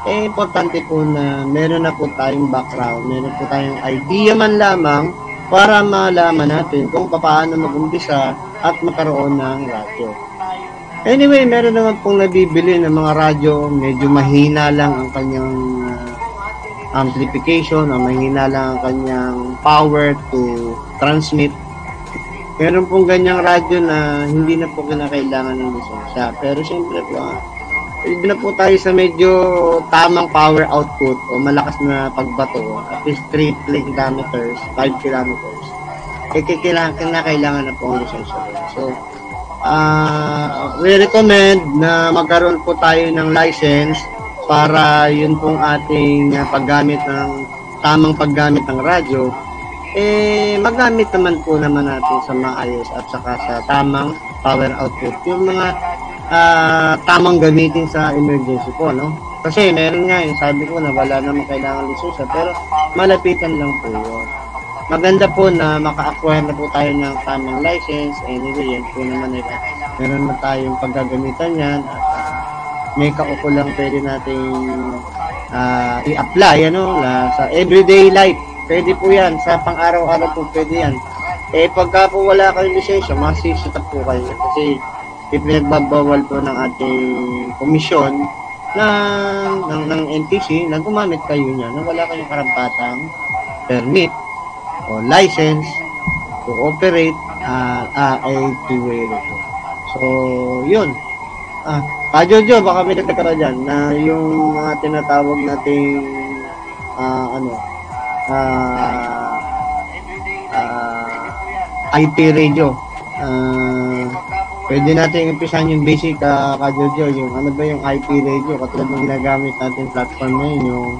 eh importante po na meron na po tayong background, meron po tayong idea man lamang para malaman natin kung paano mag-umpisa at magkaroon ng radyo. Anyway, meron naman pong nabibili ng mga radyo, medyo mahina lang ang kanyang uh, amplification o mahina lang ang kanyang power to transmit. Meron pong ganyang radyo na hindi na po kinakailangan ng lisensya. Pero syempre po, pwede na po tayo sa medyo tamang power output o malakas na pagbato, at least 3 kilometers, 5 kilometers. Eh, kailangan, kailangan na po ang lisensya. So, uh, we recommend na magkaroon po tayo ng license para yun pong ating paggamit ng tamang paggamit ng radyo eh magamit naman po naman natin sa maayos at saka sa tamang power output yung mga uh, tamang gamitin sa emergency po no? Kasi meron nga yung sabi ko na wala naman kailangan lisensya pero malapitan lang po yun. Maganda po na maka-acquire na po tayo ng tamang license. Anyway yan po naman eh, meron na tayong paggagamitan yan at uh, may kaukulang pwede nating uh, i-apply ano la, sa everyday life. Pwede po yan sa pang-araw-araw po pwede yan. Eh, pagka po wala kayong lisensya, masisitap po kayo. Kasi ipinagbabawal po ng ating komisyon na ng, ng NTC na gumamit kayo niya na wala kayong karampatang permit o license to operate uh, uh, a two-way radio. So, yun. Ah, ah Jojo, baka may nagkakara dyan na yung mga tinatawag nating uh, ano, ah, uh, IP radio. Uh, pwede natin umpisahan yung basic uh, ka Jojo, yung ano ba yung IP radio katulad ng ginagamit natin platform ngayon yung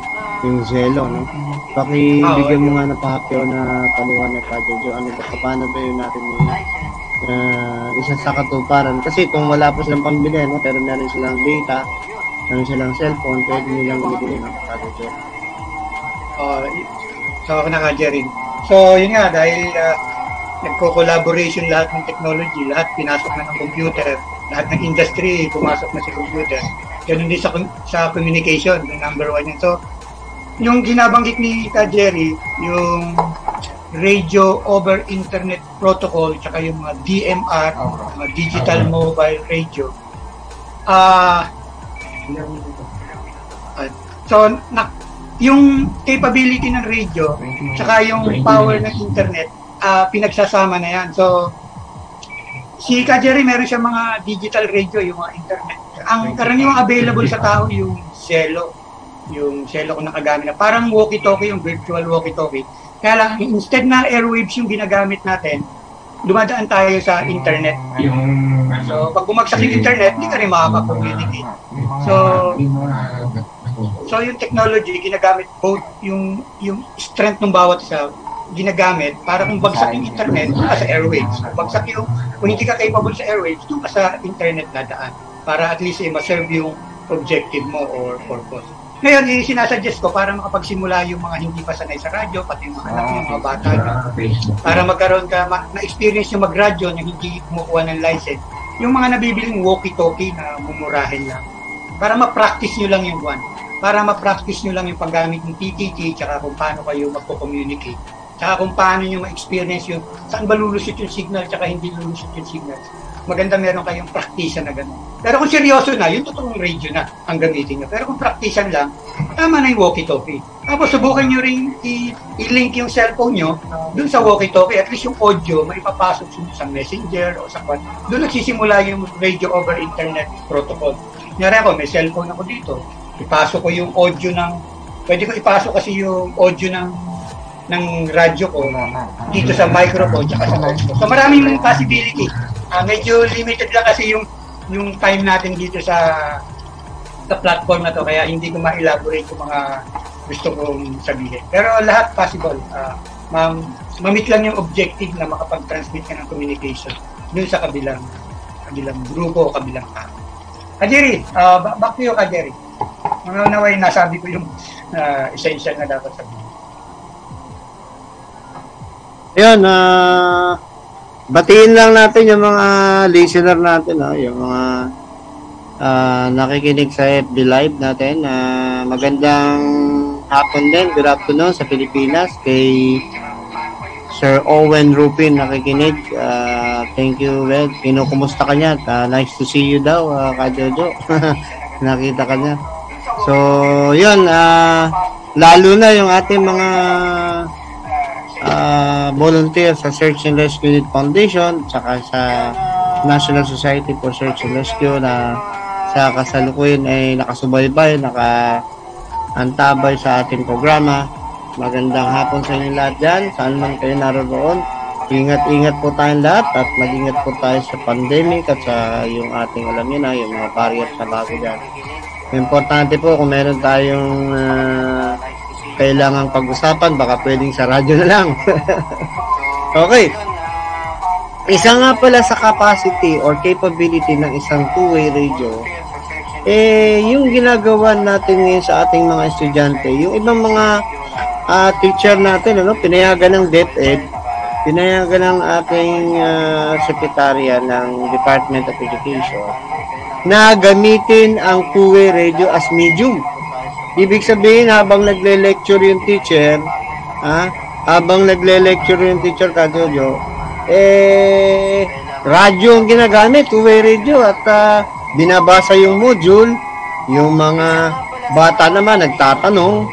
yung Zelo, no? Pakibigyan mo nga na pahapyo na paliwanag ka Jojo, ano ba, paano ba yun natin yung uh, isa sa katuparan. Kasi kung wala po silang pambili, no, pero meron silang data, meron silang cellphone, pwede nilang ibigay ng ka Jojo. Uh, so, ako na ka, Jerry. So, yun nga, dahil uh, nagko-collaboration lahat ng technology, lahat pinasok na ng computer, lahat ng industry pumasok na sa computer. Ganun din sa, sa communication, yung number one yun. So, yung ginabanggit ni Ka Jerry, yung radio over internet protocol tsaka yung mga DMR, mga digital mobile radio. Ah uh, so na, yung capability ng radio tsaka yung power ng internet uh, pinagsasama na yan. So si Ka Jerry meron siya mga digital radio, yung mga internet. Ang karaniwang available sa tao yung Cello yung cello ko nakagamit na parang walkie-talkie, yung virtual walkie-talkie. Kaya lang, instead na airwaves yung ginagamit natin, dumadaan tayo sa internet. So, pag bumagsak yung internet, hindi ka rin makaka-communicate. So, so yung technology, ginagamit both yung yung strength ng bawat isa, ginagamit para kung bagsak yung internet, doon ka sa airwaves. Kung bagsak yung, kung hindi ka capable sa airwaves, doon ka sa internet dadaan. Para at least eh, ma-serve yung objective mo or purpose. Ngayon, eh, sinasuggest ko para makapagsimula yung mga hindi pa sanay sa radyo, pati yung mga anak yung mga bata nyo, para magkaroon ka, na-experience yung mag-radyo na hindi kumukuha ng license. Yung mga nabibiling walkie-talkie na mumurahin lang. Para ma-practice nyo lang yung one. Para ma-practice nyo lang yung paggamit ng PTT, tsaka kung paano kayo magpo-communicate. Tsaka kung paano nyo ma-experience yung saan ba lulusot yung signal, tsaka hindi lulusot yung signal maganda meron kayong praktisan na gano'n. Pero kung seryoso na, yung totoong radio na ang gamitin nyo. Pero kung praktisan lang, tama na yung walkie-talkie. Tapos subukan nyo rin i- link yung cellphone nyo dun sa walkie-talkie. At least yung audio, maipapasok sa messenger o sa kwan. Doon nagsisimula yung radio over internet protocol. Nyari ako, may cellphone ako dito. Ipasok ko yung audio ng, pwede ko ipasok kasi yung audio ng ng radyo ko dito sa microphone at sa audio. So maraming possibility uh, medyo limited lang kasi yung yung time natin dito sa sa platform na to kaya hindi ko ma-elaborate yung mga gusto kong sabihin. Pero lahat possible. Uh, ma- mamit lang yung objective na makapag-transmit ka ng communication dun sa kabilang kabilang grupo o kabilang tao. Kajeri, uh, back to you, Kajeri. Mga naway, nasabi ko yung uh, essential na dapat sabihin. Yan, uh, batiin lang natin yung mga listener natin, no? yung mga uh, nakikinig sa FB Live natin. Uh, magandang hapon din, good afternoon sa Pilipinas kay Sir Owen Rupin nakikinig. Uh, thank you, Red. Kinukumusta ka niya? Uh, nice to see you daw, uh, ka Jojo. Nakita ka niya. So, yun, uh, lalo na yung ating mga uh, volunteer sa Search and Rescue Unit Foundation tsaka sa National Society for Search and Rescue na sa kasalukuyan ay nakasubaybay, naka antabay sa ating programa. Magandang hapon sa inyo lahat dyan, saan man kayo naroon. Ingat-ingat po tayong lahat at mag-ingat po tayo sa pandemic at sa yung ating alam niyo na, yung mga barrier sa bago dyan. Importante po kung meron tayong uh, kailangang pag-usapan, baka pwedeng sa radyo na lang. okay. Isa nga pala sa capacity or capability ng isang two-way radio, eh, yung ginagawa natin ngayon sa ating mga estudyante, yung ibang mga uh, teacher natin, ano, pinayagan ng DepEd, pinayagan ng ating uh, sekretarya ng Department of Education, na gamitin ang two-way radio as medium Ibig sabihin, habang nagle-lecture yung teacher, ha, habang nagle-lecture yung teacher ka, Jojo, eh, radyo ang ginagamit, two-way radio, at uh, binabasa yung module, yung mga bata naman nagtatanong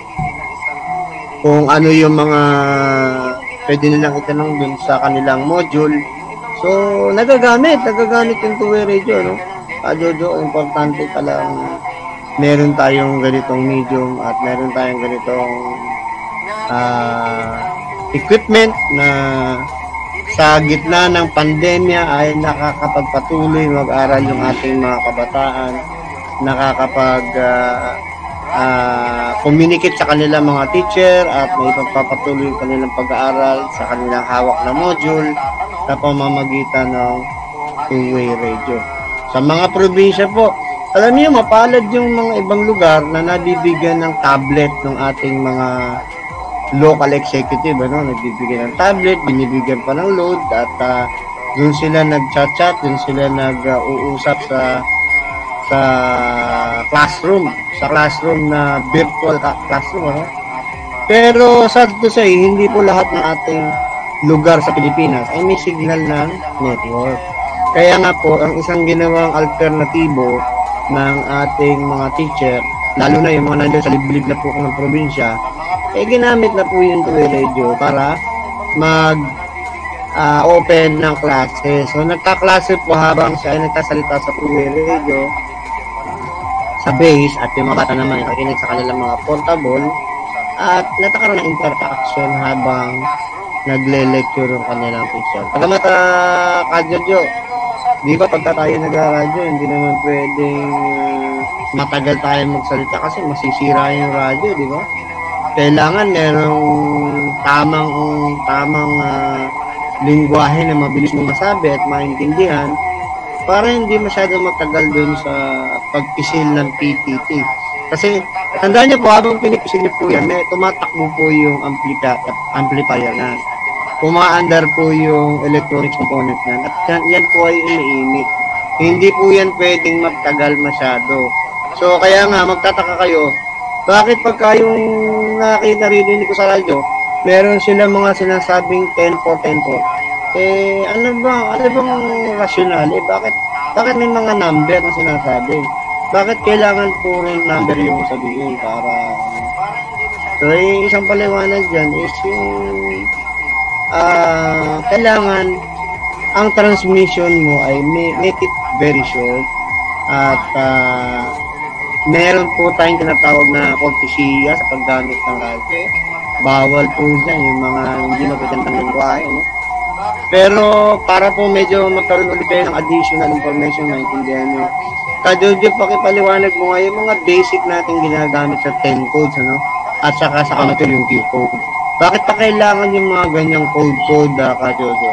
kung ano yung mga pwede nilang itanong dun sa kanilang module. So, nagagamit, nagagamit yung two-way radio, no? Kajojo, importante palang meron tayong ganitong medium at meron tayong ganitong uh, equipment na sa gitna ng pandemya ay nakakapagpatuloy mag-aral yung ating mga kabataan, nakakapag uh, uh, communicate sa kanilang mga teacher at may pagpapatuloy yung kanilang pag-aaral sa kanilang hawak na module sa pamamagitan ng two-way radio. Sa mga probinsya po, alam niyo, mapalad yung mga ibang lugar na nabibigyan ng tablet ng ating mga local executive, ano, nagbibigyan ng tablet, binibigyan pa ng load at uh, doon sila nag-chat-chat, doon sila nag-uusap sa sa classroom, sa classroom na virtual classroom, ano? Pero sad to say, hindi po lahat ng ating lugar sa Pilipinas ay may signal ng network. Kaya nga po, ang isang ginawang alternatibo ng ating mga teacher, lalo na yung mga nandiyan sa liblib na po ng probinsya, eh ginamit na po yung two radio para mag uh, open ng klase. So nagkaklase po habang siya ay nagkasalita sa two-way radio sa base at yung mga bata naman nakikinig sa kanilang mga portable at natakaroon ng interaction habang nagle-lecture yung kanilang teacher. Pagamat uh, kadyojo, Di ba pagka tayo nag-radyo, hindi naman pwedeng uh, matagal tayo magsalita kasi masisira yung radyo, di ba? Kailangan merong tamang tamang uh, lingwahe na mabilis mo masabi at maintindihan para hindi masyado matagal dun sa pagpisil ng PTT. Kasi tandaan niyo po, habang pinipisil niyo po yan, may tumatakbo po yung amplifier, amplifier na umaandar po yung electronic component niyan at yan, po ay umiinit. Hindi po yan pwedeng magtagal masyado. So kaya nga magtataka kayo, bakit pagka yung nakita rin ko sa radyo, meron sila mga sinasabing 10 for 10 for. Eh ano ba, ano bang rational? Eh bakit bakit may mga number na sinasabi? Bakit kailangan puro number yung sabihin para So, eh, isang paliwanag dyan is yung uh, kailangan ang transmission mo ay make it very short at uh, meron po tayong tinatawag na cortesia sa paggamit ng radyo. Bawal po dyan yung mga hindi magagandang lingwahe. No? Pero para po medyo magkaroon ulit ng additional information na intindihan nyo, Kajojo, pakipaliwanag mo nga yung mga basic natin ginagamit sa 10 codes, ano? At saka sa kamatil yung Q code. Bakit pa kailangan yung mga ganyang code-code, uh, ka, Jojo?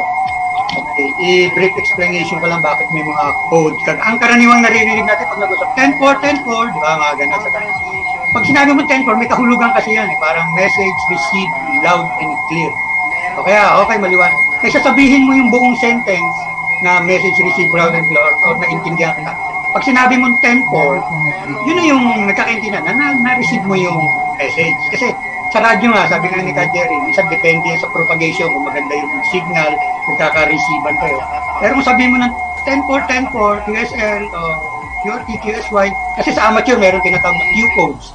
Okay, i-brief explanation ko lang bakit may mga code. Ang karaniwang naririnig natin pag nag-usap, 10-4, 10-4, di ba, mga ganun sa ganun. Pag sinabi mo 10-4, may kahulugan kasi yan, eh, parang message received loud and clear. O kaya, okay, maliwanag. Kaya sasabihin mo yung buong sentence na message received loud and clear or naintindihan ka. Pag sinabi mo 10-4, yun na yung nagkakaintindihan na na-receive mo yung message. Kasi sa radyo nga, sabi nga ni Ka Jerry, minsan depende sa propagation, kung maganda yung signal, magkaka-receivean kayo. Pero kung sabihin mo ng 10-4, 10-4, QSL, o QRT, QSY, kasi sa amateur, meron tinatawag na Q codes.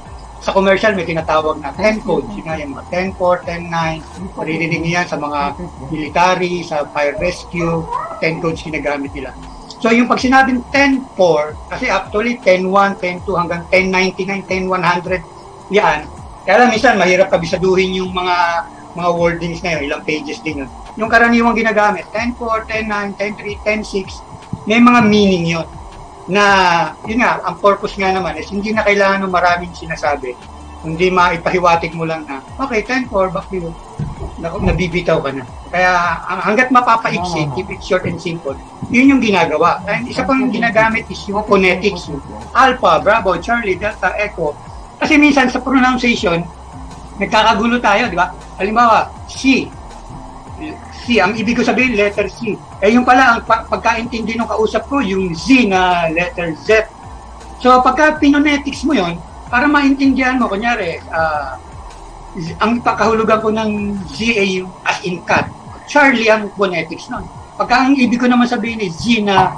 Sa commercial, may tinatawag na 10 codes. Yun nga, yung mga 10-4, 10-9, maririnig niyan sa mga military, sa fire rescue, 10 codes ginagamit nila. So, yung pag sinabing 10-4, kasi actually 10-1, 10-2 hanggang 10-99, 10-100, yan, kaya lang minsan mahirap kabisaduhin yung mga mga wordings na yun, ilang pages din yun. Yung karaniwang ginagamit, 10.4, 10.9, 10.3, 10.6, may mga meaning yun. Na, yun nga, ang purpose nga naman is hindi na kailangan ng maraming sinasabi. Hindi maipahiwatig mo lang na, okay, 10.4, back to you. Nabibitaw ka na. Kaya hanggat mapapaiksi, keep it short and simple, yun yung ginagawa. And isa pang ginagamit is yung phonetics. Alpha, Bravo, Charlie, Delta, Echo, kasi minsan sa pronunciation, nagkakagulo tayo, di ba? Halimbawa, C. C, ang ibig ko sabihin, letter C. Eh yung pala, ang pagkaintindi ng kausap ko, yung Z na letter Z. So pagka pinonetics mo yon para maintindihan mo, kunyari, uh, ang pakahulugan ko ng Z ay as in cat. Charlie ang phonetics nun. Pagka ang ibig ko naman sabihin is Z na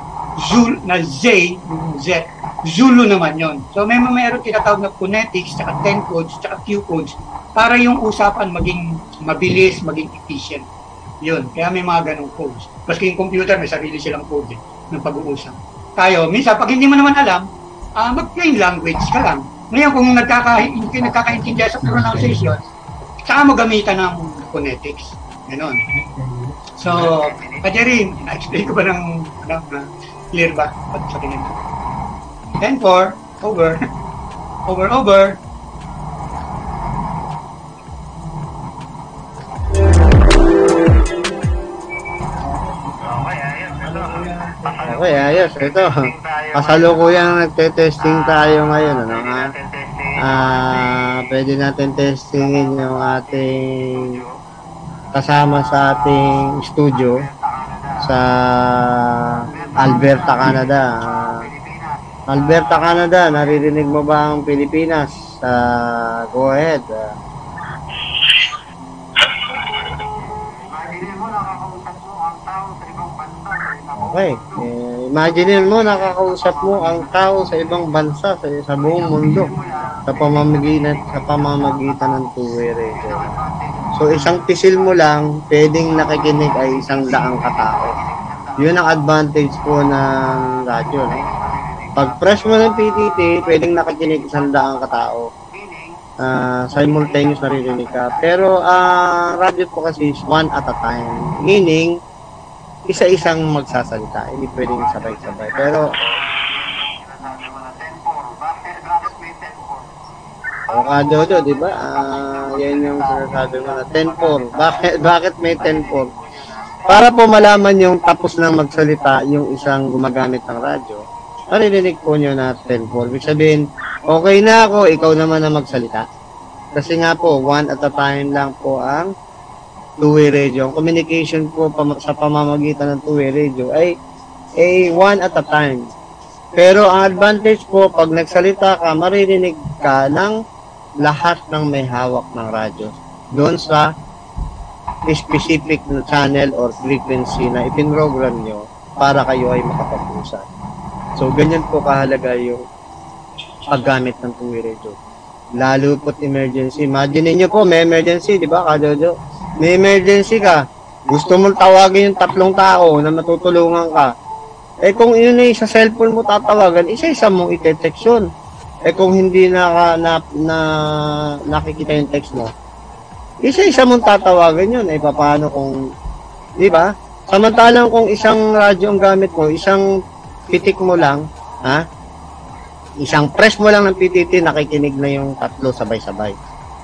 Zul, na Z, yung Z, Zulu naman yon. So may meron tinatawag na phonetics, tsaka 10 codes, tsaka Q codes, para yung usapan maging mabilis, maging efficient. Yun, kaya may mga ganong codes. Maski yung computer, may sarili silang code eh, ng pag-uusap. Tayo, minsan, pag hindi mo naman alam, uh, mag-plain language ka lang. Ngayon, kung nagkaka, nagkakaintindihan sa pronunciation, saka mo gamitan ng phonetics. Ganon. So, Kajerin, na-explain ko ba ng, ng uh, clear ba? Ba't sa tingin mo? 10-4, over, over, over, Okay, ayos. Ito, kasalukuyang nagte-testing tayo ngayon. Ano, ha? Ah, pwede natin testingin yung ating kasama sa ating studio sa Alberta, Canada. Ah, Alberta, Canada, naririnig mo ba ang Pilipinas? Ah, go ahead. Ah, Okay. Eh, imagine mo, nakakausap mo ang tao sa ibang bansa, sa, sa buong mundo, sa pamamagitan, sa pamamagitan ng two-way radio. So, isang pisil mo lang, pwedeng nakikinig ay isang daang katao. Yun ang advantage po ng radyo, no? Pag press mo ng PTT, pwedeng nakikinig isang daang katao. Uh, simultaneous naririnig ka. Pero, uh, radyo po kasi is one at a time. Meaning, isa-isang magsasalita. Hindi pwedeng sabay-sabay. Pero, o ka Jojo, di ba? Ah, yan yung sinasabi mo na 10-4. Bakit, bakit may 10-4? Para po malaman yung tapos na magsalita yung isang gumagamit ng radyo, maririnig po nyo na 10-4. Ibig sabihin, okay na ako, ikaw naman na magsalita. Kasi nga po, one at a time lang po ang two-way radio. Ang communication po sa pamamagitan ng two-way radio ay a one at a time. Pero ang advantage po, pag nagsalita ka, maririnig ka ng lahat ng may hawak ng radyo. Doon sa specific channel or frequency na ipinrogram nyo para kayo ay makapag-usap. So, ganyan po kahalaga yung paggamit ng radio. Lalo po't emergency. Imagine niyo po, may emergency, di ba, Kajojo? may emergency ka, gusto mo tawagin yung tatlong tao na matutulungan ka, eh kung yun ay sa cellphone mo tatawagan, isa-isa mong ite-text yun. Eh kung hindi na, na, na nakikita yung text mo, isa-isa mong tatawagan yun. Eh paano kung, di ba? Samantalang kung isang radyo ang gamit mo, isang pitik mo lang, ha? Isang press mo lang ng PTT, nakikinig na yung tatlo sabay-sabay.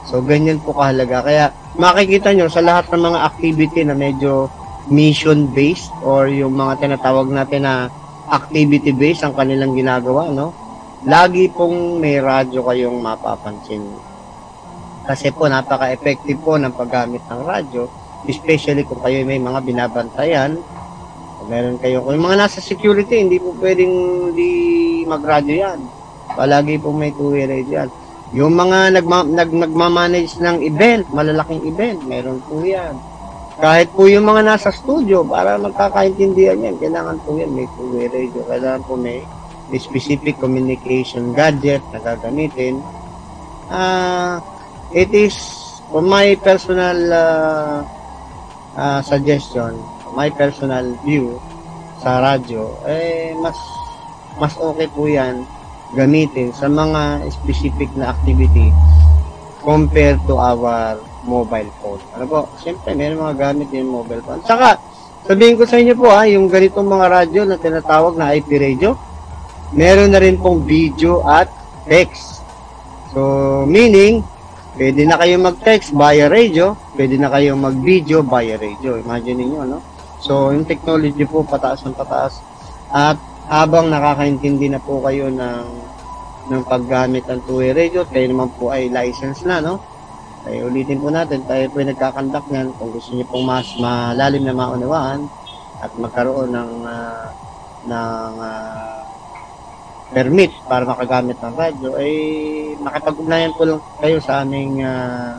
So, ganyan po kahalaga. Kaya, makikita nyo sa lahat ng mga activity na medyo mission-based or yung mga tinatawag natin na activity-based ang kanilang ginagawa, no? Lagi pong may radyo kayong mapapansin. Kasi po, napaka-effective po ng paggamit ng radyo, especially kung kayo may mga binabantayan, meron kayo, kung yung mga nasa security, hindi po pwedeng hindi mag-radyo yan. Palagi po may two-way radio yan. Yung mga nagma, nag, nagmamanage ng event, malalaking event, meron po yan. Kahit po yung mga nasa studio, para magkakaintindihan yan, kailangan po yan, may two-way radio. Kailangan po may, specific communication gadget na gagamitin. Uh, it is, for my personal uh, uh, suggestion, my personal view sa radyo, eh, mas, mas okay po yan gamitin sa mga specific na activity compared to our mobile phone. Ano po? Siyempre, meron mga gamit yung mobile phone. Saka, sabihin ko sa inyo po ha, yung ganitong mga radyo na tinatawag na IP radio, meron na rin pong video at text. So, meaning, pwede na kayo mag-text via radio, pwede na kayo mag-video via radio. Imagine niyo no? So, yung technology po, pataas ng pataas. At habang nakakaintindi na po kayo ng ng paggamit ng two-way radio, kayo naman po ay license na, no? Kaya ulitin po natin, tayo po ay nagkakandak niyan kung gusto niyo pong mas malalim na maunawaan at magkaroon ng uh, ng uh, permit para makagamit ng radyo, ay makipag-ugnayan po lang kayo sa aming uh,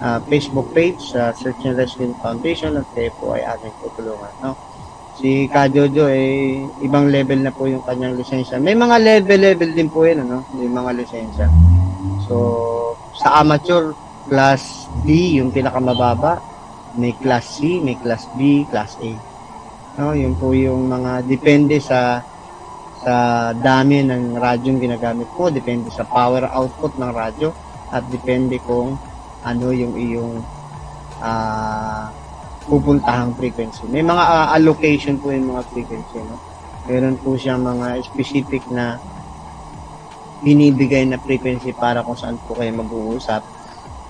ah, Facebook page sa Search and Rescue Foundation at kayo po ay ating tutulungan. No? Si Kajojo eh ibang level na po yung kanyang lisensya. May mga level-level din po yun, ano? Yung mga lisensya. So, sa amateur, class D, yung pinakamababa. May class C, may class B, class A. No, yun po yung mga depende sa sa dami ng radyong ginagamit mo, depende sa power output ng radyo at depende kung ano yung iyong ah pupuntahang frequency. May mga ah, allocation po yung mga frequency. No? Meron po siyang mga specific na binibigay na frequency para kung saan po kayo mag-uusap.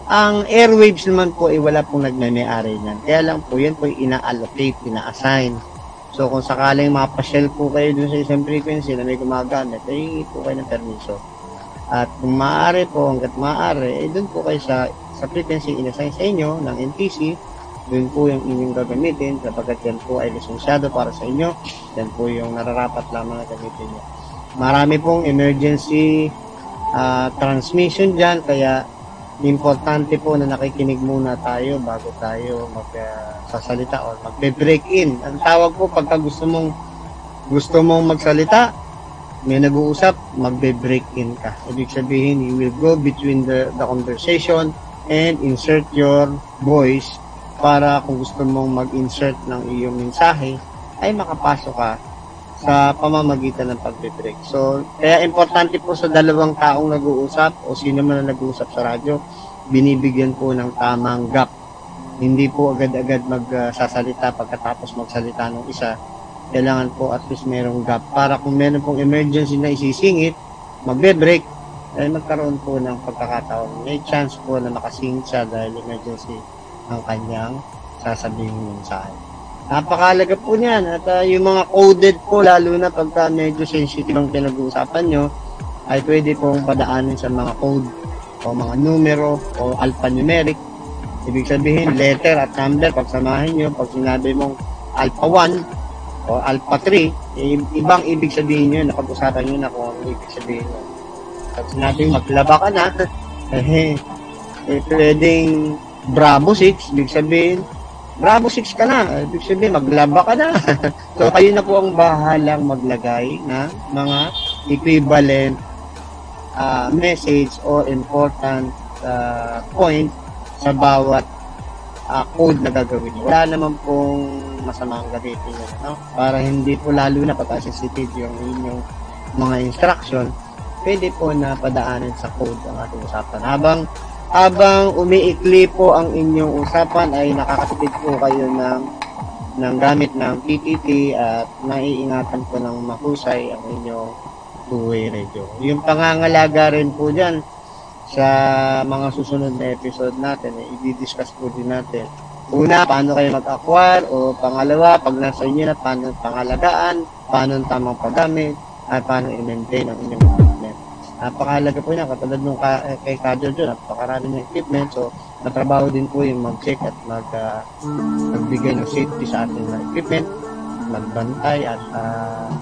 Ang airwaves naman po ay wala pong nagmamay-ari niyan. Kaya lang po, yan po ina-allocate, ina-assign. So, kung sakaling mapasyal po kayo dun sa isang frequency na may gumagamit, ay hingi po kayo ng permiso. At kung maaari po, hanggat maaari, eh, dun po kayo sa, sa frequency inassign sa inyo ng NTC, dun po yung inyong gagamitin sapagkat yan po ay lisensyado para sa inyo. Yan po yung nararapat lamang na gamitin nyo. Marami pong emergency ah, transmission dyan, kaya importante po na nakikinig muna tayo bago tayo magsasalita or magbe-break in. Ang tawag po pagka gusto mong gusto mong magsalita, may nag-uusap, magbe-break in ka. Ibig sabihin, you will go between the, the conversation and insert your voice para kung gusto mong mag-insert ng iyong mensahe, ay makapasok ka sa pamamagitan ng pagbe-break. So, kaya importante po sa dalawang taong nag-uusap o sino man na nag-uusap sa radyo, binibigyan po ng tamang gap. Hindi po agad-agad magsasalita pagkatapos magsalita ng isa. Kailangan po at least merong gap para kung meron pong emergency na isisingit, magbe-break, ay magkaroon po ng pagkakataon. May chance po na makasingit siya dahil emergency ang kanyang sasabihin mensahe. Napakalaga po niyan. At ah, yung mga coded po, lalo na pagka medyo sensitive ang pinag-uusapan nyo, ay pwede pong padaanin sa mga code o mga numero o alphanumeric. Ibig sabihin, letter at number, pagsamahin nyo, pag sinabi mong alpha 1 o alpha 3, eh, ibang ibig sabihin nyo, napag-usapan nyo na kung ano ibig sabihin nyo. Pag sinabi maglaba ka na, eh, eh, pwedeng Bravo 6, ibig sabihin, Bravo 6 ka na. Ibig sabihin, maglaba ka na. so, kayo na po ang bahalang maglagay ng mga equivalent ah, message or important ah, point sa bawat ah, code na gagawin niyo. Wala naman pong masamang gamitin yun, no? Para hindi po lalo na pagka-sensitive yung inyong mga instruction, pwede po na padaanin sa code ang ating usapan. Habang habang umiikli po ang inyong usapan ay nakakatipid po kayo ng ng gamit ng PTT at naiingatan po ng mahusay ang inyong two-way radio. Yung pangangalaga rin po dyan sa mga susunod na episode natin, eh, i-discuss po din natin. Una, paano kayo mag-acquire o pangalawa, pag nasa inyo na, paano pangalagaan, paano ang tamang paggamit, at paano i-maintain ang inyong. Napakahalaga po yan, katulad nung ka, eh, kay Kadyo dyan, napakarami ng equipment, so natrabaho din po yung mag-check at mag, ah, magbigay ng safety sa ating mga equipment, magbantay at ah,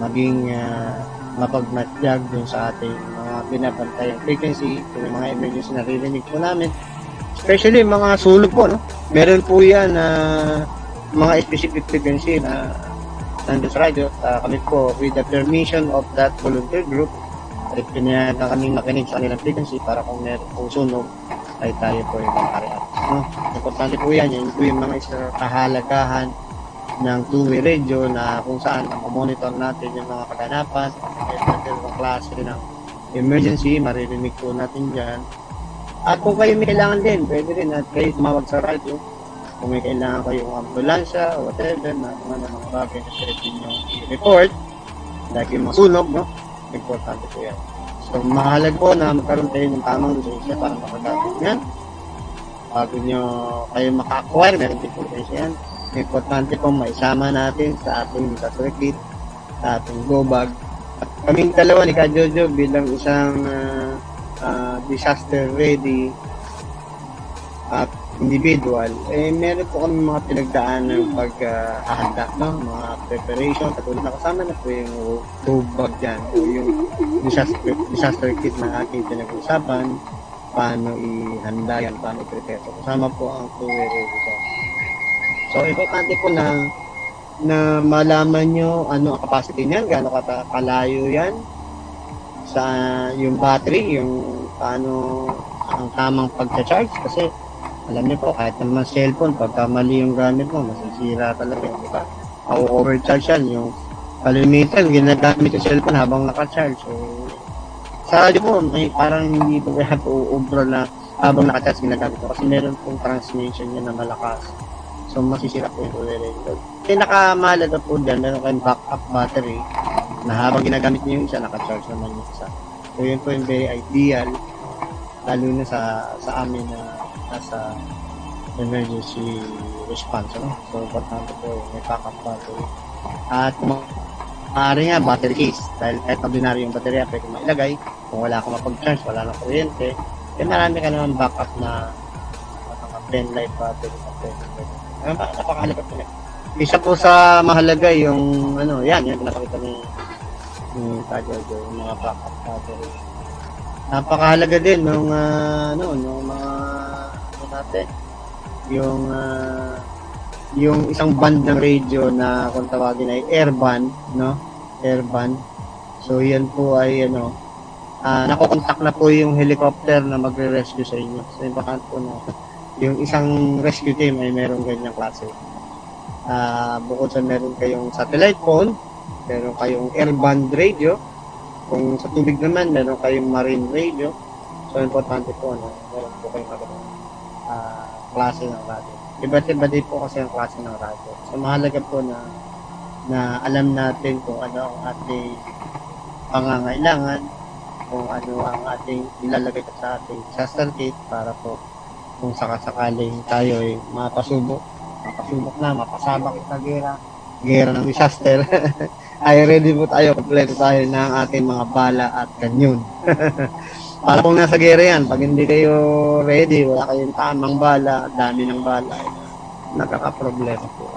maging uh, mapagmatyag dun sa ating mga binabantay frequency, kung may mga emergency na naririnig po namin. Especially mga sulog po, no? Meron po yan na mga specific frequency na nandun sa radyo. Ah, kami po, with the permission of that volunteer group, ay pinayaan kami makinig sa kanilang frequency para kung meron pong sunog, ay tayo po yung makariat. No? Importante po yan, yan po yung mga isa kahalagahan ng two-way radio na kung saan monitor natin yung mga kaganapan, yung klase ng emergency, maririnig po natin dyan. At kung kayo may kailangan din, pwede rin at kayo tumawag sa radio. Kung may kailangan kayong ambulansya o whatever na kung ano mga bagay na pwede nyo i-report, dahil yung mga no? Importante po yan. So, mahalaga po na magkaroon tayo ng tamang lisensya para makagamit yan. Bago nyo kayo maka-acquire, meron din po lisensya yan. Importante po maisama natin sa ating circuit, sa ating go bag. At kaming dalawa ni Kajojo bilang isang ah, ah, disaster ready at individual, eh meron po kami mga pinagdaan ng pag-ahanda, no? mga preparation, katulad na kasama na po yung go bag dyan, o yung disaster, disaster kit na ating pinag-usapan, paano ihanda yan, paano i-prepare. So, kasama po ang two-way revision. So, importante po na na malaman nyo ano ang capacity niyan, gaano kata kalayo yan sa yung battery, yung paano ang tamang pagcha-charge kasi alam niyo po kahit naman cellphone pagka mali yung gamit mo masisira talaga di ba? O overcharge yan yung kalimitan ginagamit yung cellphone habang naka-charge. So sa radyo po may parang hindi po kaya po ubro na habang naka-charge ginagamit ko kasi meron pong transmission yan na malakas. So masisira po yung overload pinakamahalaga po dyan meron kayong backup battery na habang ginagamit niyo yung isa naka-charge naman yung isa. So yun po yung very ideal lalo na sa sa amin na nasa emergency response ano? so importante po may backup battery? At maaari nga battery case. Dahil kahit ordinary yung baterya pwede mailagay kung wala akong mapag-charge wala nang kuryente. Eh marami ka naman backup na pen light battery na pwede pwede napakahalaga po yan isa po sa mahalaga yung ano yan yung pinapakita ni ni Kajojo yung mga backup battery. Napakahalaga din nung uh, ano nung mga ano natin yung uh, yung isang band ng radio na kung tawagin ay air band no? Air band so yan po ay ano uh, nakokontak na po yung helicopter na magre-rescue sa inyo. So importante po na yung isang rescue team ay meron ganyang klase. Uh, bukod sa meron kayong satellite phone meron kayong air band radio. Kung sa tubig naman meron kayong marine radio. So importante po na meron po kayong uh, klase ng radio iba't iba din po kasi ang klase ng radyo. So mahalaga po na na alam natin kung ano ang ating pangangailangan, kung ano ang ating ilalagay sa ating disaster kit para po kung sakasakaling tayo ay mapasubok, mapasubok na, mapasabak sa gera, gera ng disaster, ay ready po tayo, kompleto tayo ng ating mga bala at kanyon. para kung nasa gera yan, pag hindi kayo ready, wala kayong tamang bala, dami ng bala, nakaka-problema po.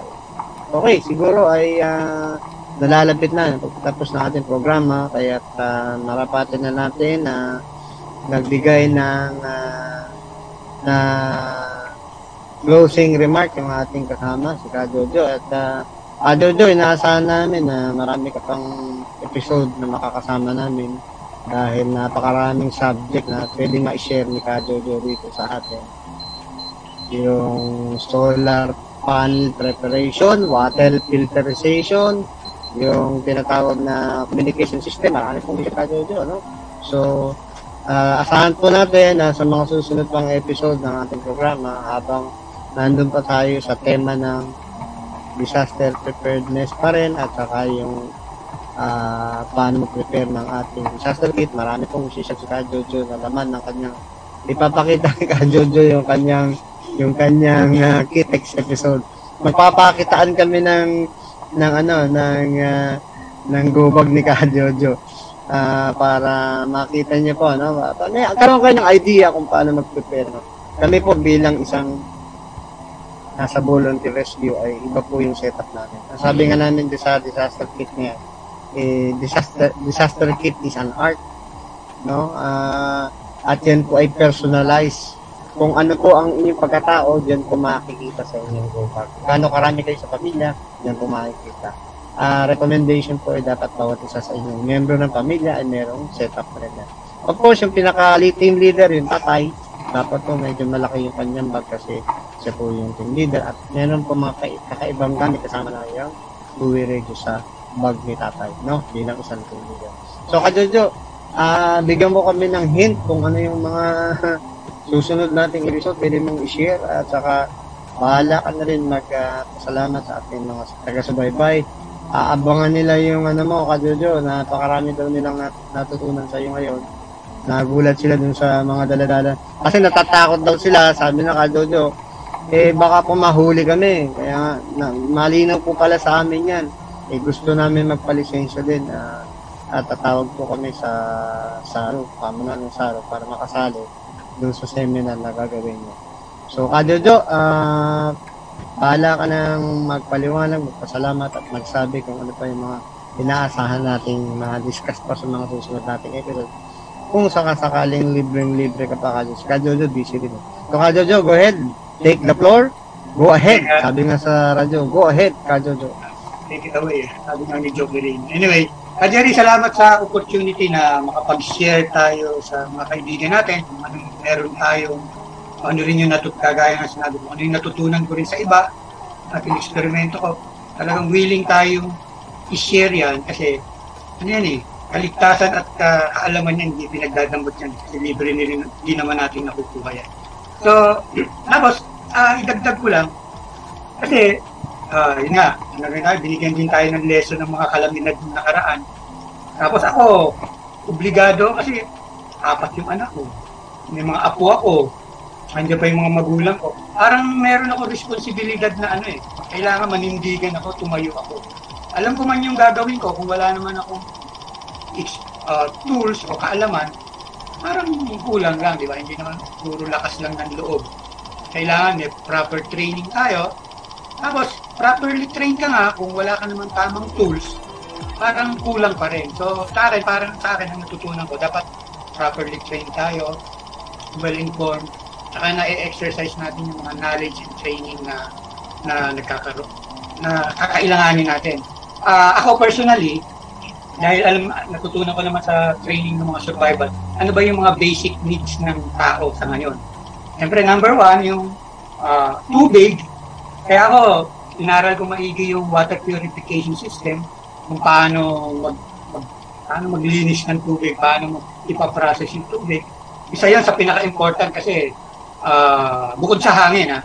Okay, siguro ay uh, nalalapit na pagkatapos ng ating programa, kaya uh, narapatin na natin na nagbigay ng uh, na closing remark yung ating kasama, si Kajojo. At uh, Kajojo, inaasahan namin na marami ka pang episode na makakasama namin dahil napakaraming subject na pwede ma-share ni Kajojo dito sa atin. Yung solar panel preparation, water filterization, yung tinatawag na communication system, marami pong bisa Kajojo, no? So, uh, asahan po natin na sa mga susunod pang episode ng ating programa habang nandun pa tayo sa tema ng disaster preparedness pa rin at saka yung uh, paano mag-prepare ng ating disaster kit. Marami pong sisya si Kajojo na laman ng kanyang ipapakita ni Kajojo yung kanyang yung kanyang uh, kit episode. Magpapakitaan kami ng ng ano ng uh, ng gubag ni Kajojo uh, para makita niyo po no karon kayo ng idea kung paano mag-prepare no kami po bilang isang nasa volunteer rescue ay iba po yung setup namin. Sabi nga namin sa disaster kit niya, eh, disaster, disaster kit is an art. No? Uh, at yan po ay personalized. Kung ano po ang inyong pagkatao, diyan po makikita sa inyong gopag. Kano karami kayo sa pamilya, diyan po makikita. Uh, recommendation po ay dapat bawat isa sa inyong membro ng pamilya ay merong setup rin. Of course, yung pinaka-team leader, yung tatay, dapat po medyo malaki yung kanyang bag kasi siya po yung team leader at meron po mga kakaibang gamit kasama na yung two-way radio sa bag ni tatay, no? Bilang isang leader. So, Kajojo, uh, bigyan mo kami ng hint kung ano yung mga susunod nating episode, pwede mong i-share at saka bahala ka na rin magpasalamat uh, sa ating mga taga-subaybay. Aabangan nila yung ano mo, Kajojo, napakarami daw nilang nat- natutunan sa iyo ngayon. Nagulat sila dun sa mga daladala. Kasi natatakot daw sila, sabi na Kajojo, eh baka po mahuli kami. Kaya na, malinaw po pala sa amin yan. Eh gusto namin magpalisensya din. Uh, at tatawag po kami sa sa ano, pamunan ng Saro para makasali dun sa seminar na gagawin niyo. So, Kajojo, ah, uh, bahala ka nang magpaliwanag, magpasalamat at magsabi kung ano pa yung mga inaasahan nating ma-discuss pa sa mga susunod nating episode. kung sakasakaling libreng-libre ka pa Kajojo. Kajojo, busy rin. So Kajojo, go ahead. Take the floor. Go ahead. Sabi nga sa radyo, go ahead, Kajojo. Take it away. Sabi nga ni Jocelyn. Anyway, Jerry, salamat sa opportunity na makapag-share tayo sa mga kaibigan natin. Kung anong meron tayong, kung ano rin yung natut kagaya ng sinabi ko, ano yung natutunan ko rin sa iba at yung eksperimento ko. Talagang willing tayong i-share yan kasi ano yan eh, kaligtasan at uh, kaalaman yan, hindi pinagdadambot yan. Kasi libre nila, hindi naman natin nakukuha yan. So, tapos, uh, idagdag ko lang, kasi ah yun nga, ano rin tayo, binigyan din tayo ng lesson ng mga kalaminad ng nakaraan. Tapos ako, obligado kasi apat yung anak ko. May mga apo ako. Andiyan pa yung mga magulang ko. Parang meron ako responsibilidad na ano eh. Kailangan manindigan ako, tumayo ako. Alam ko man yung gagawin ko kung wala naman akong ah, tools o kaalaman, parang kulang lang, di ba? Hindi naman puro lakas lang ng loob. Kailangan may proper training tayo tapos, properly trained ka nga, kung wala ka naman tamang tools, parang kulang pa rin. So, sa parang sa akin ang natutunan ko, dapat properly trained tayo, well-informed, saka na-exercise natin yung mga knowledge and training na na nagkakaroon, na kakailanganin natin. Ah, ako personally, dahil alam, natutunan ko naman sa training ng mga survival, ano ba yung mga basic needs ng tao sa ngayon? Siyempre, number one, yung ah, tubig, kaya ako, inaral ko maigi yung water purification system, kung paano mag, mag paano maglinis ng tubig, paano mag, ipaprocess yung tubig. Isa yan sa pinaka-important kasi ah, bukod sa hangin, ha,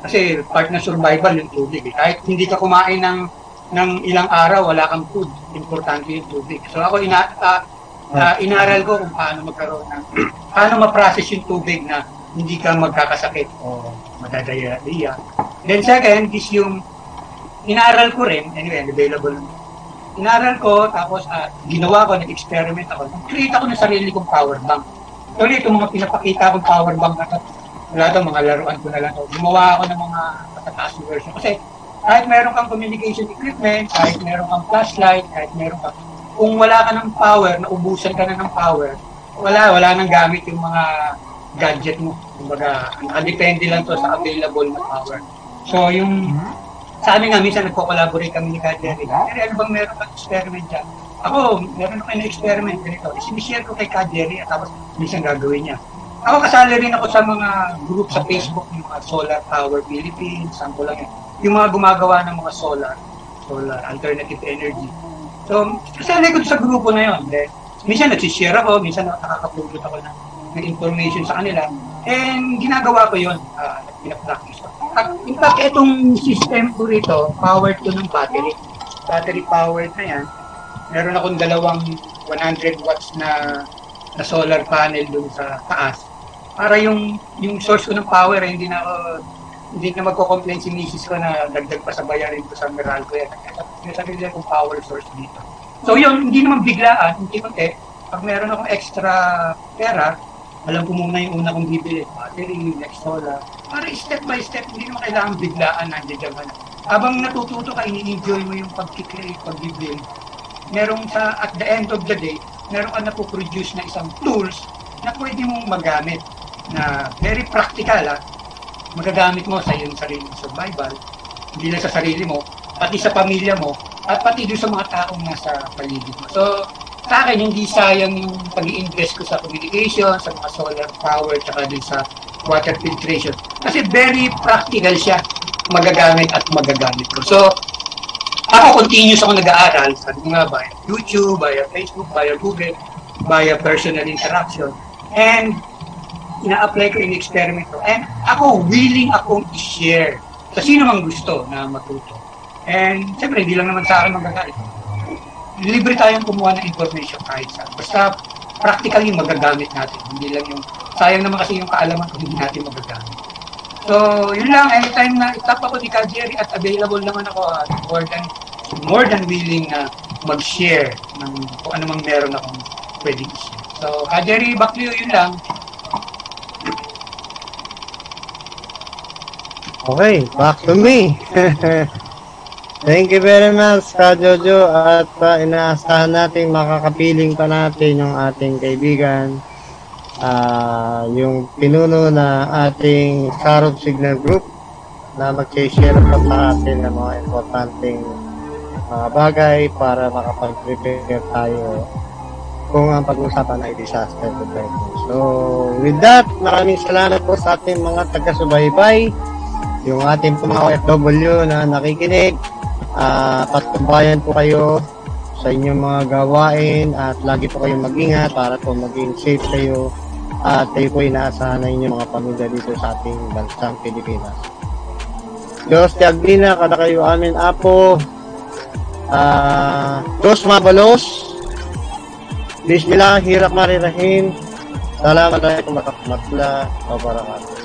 kasi part ng survival yung tubig. Eh. Kahit hindi ka kumain ng ng ilang araw, wala kang food, importante yung tubig. So ako, ina, ah, ah, inaral ko kung paano magkaroon ng, paano ma-process yung tubig na hindi ka magkakasakit o madadaya. Then second is yung inaaral ko rin, anyway, available. Inaaral ko, tapos ah, ginawa ko, nag-experiment ako. Create ako ng sarili kong power bank. Actually, itong mga pinapakita kong power bank na wala to, mga laruan ko na lang to. Gumawa ako ng mga matataas na version. Kasi kahit meron kang communication equipment, kahit meron kang flashlight, kahit meron kang, kung wala ka ng power, naubusan ka na ng power, wala, wala nang gamit yung mga gadget mo. Kumbaga, nakadepende lang to sa available na power. So, yung sa amin nga, minsan nagko-collaborate kami ni Kaderi. Kaderi, ano bang meron kang experiment dyan? Ako, meron ako na experiment ganito. Sinishare ko kay Kaderi at tapos minsan gagawin niya. Ako kasali rin ako sa mga group sa Facebook, yung mga Solar Power Philippines, ko lang yun. Yung mga gumagawa ng mga solar, solar, alternative energy. So, kasali ko sa grupo na yun. Then, minsan nagsishare ako, minsan nakakapulot ako ng, ng information sa kanila. And ginagawa ko yun, uh, pinapractice ko. At in fact, itong system ko rito, powered to ng battery. Battery powered na yan. Meron akong dalawang 100 watts na na solar panel dun sa taas. Para yung yung source ko ng power, eh, hindi na ako hindi na magko-complain si misis ko na dagdag pa sa bayarin ko sa Meralco yan. May sarili akong power source dito. So yun, hindi naman biglaan, hindi konti. Pag meron akong extra pera, alam ko muna yung una kong bibili, battery, next solar. Para step by step, hindi naman kailangan biglaan nandiyan ka na. Habang natututo ka, ini-enjoy mo yung pag-create, pag-build. Merong sa, at the end of the day, meron ka na po-produce na isang tools na pwede mong magamit na very practical ha. Magagamit mo sa iyong sariling survival, hindi lang sa sarili mo, pati sa pamilya mo, at pati doon sa mga taong nasa paligid mo. So, sa akin, hindi sayang yung pag invest ko sa communication, sa mga solar power, tsaka din sa water filtration. Kasi very practical siya, magagamit at magagamit ko. So, ako continuous ako nag-aaral, sabi ko nga, via YouTube, via Facebook, via Google, via personal interaction. And, ina-apply ko in experiment ko. And ako, willing akong i-share sa sino mang gusto na matuto. And, siyempre, hindi lang naman sa akin magagalit. Libre tayong kumuha ng information kahit saan. Basta, practically magagamit natin. Hindi lang yung, sayang naman kasi yung kaalaman kung hindi natin magagamit. So, yun lang. Anytime na itap ako ni Ka Jerry at available naman ako at more than, more than willing na mag-share ng kung ano mang meron akong pwedeng i-share. So, Ka Jerry, back to you, yun lang. Okay, back to me. Thank you very much, Ka Jojo. At uh, inaasahan natin makakapiling pa natin yung ating kaibigan. Ah, yung pinuno na ating Sarop Signal Group na mag-share pa sa atin ng mga importanteng mga bagay para makapag-prepare tayo kung ang pag-usapan ay disaster preparedness. So, with that, maraming salamat po sa ating mga taga-subaybay, yung ating mga OFW na nakikinig, Ah, patnubayan po kayo sa inyong mga gawain at lagi po kayong mag-ingat para po maging safe kayo at kayo po inaasahan na inyong mga pamilya dito sa ating bansang Pilipinas. Diyos ti Aglina, kada kayo amin apo, ah, Diyos mabalos, Bismillah, hirap marirahin, Salamat kung makamatla, o barakatuh.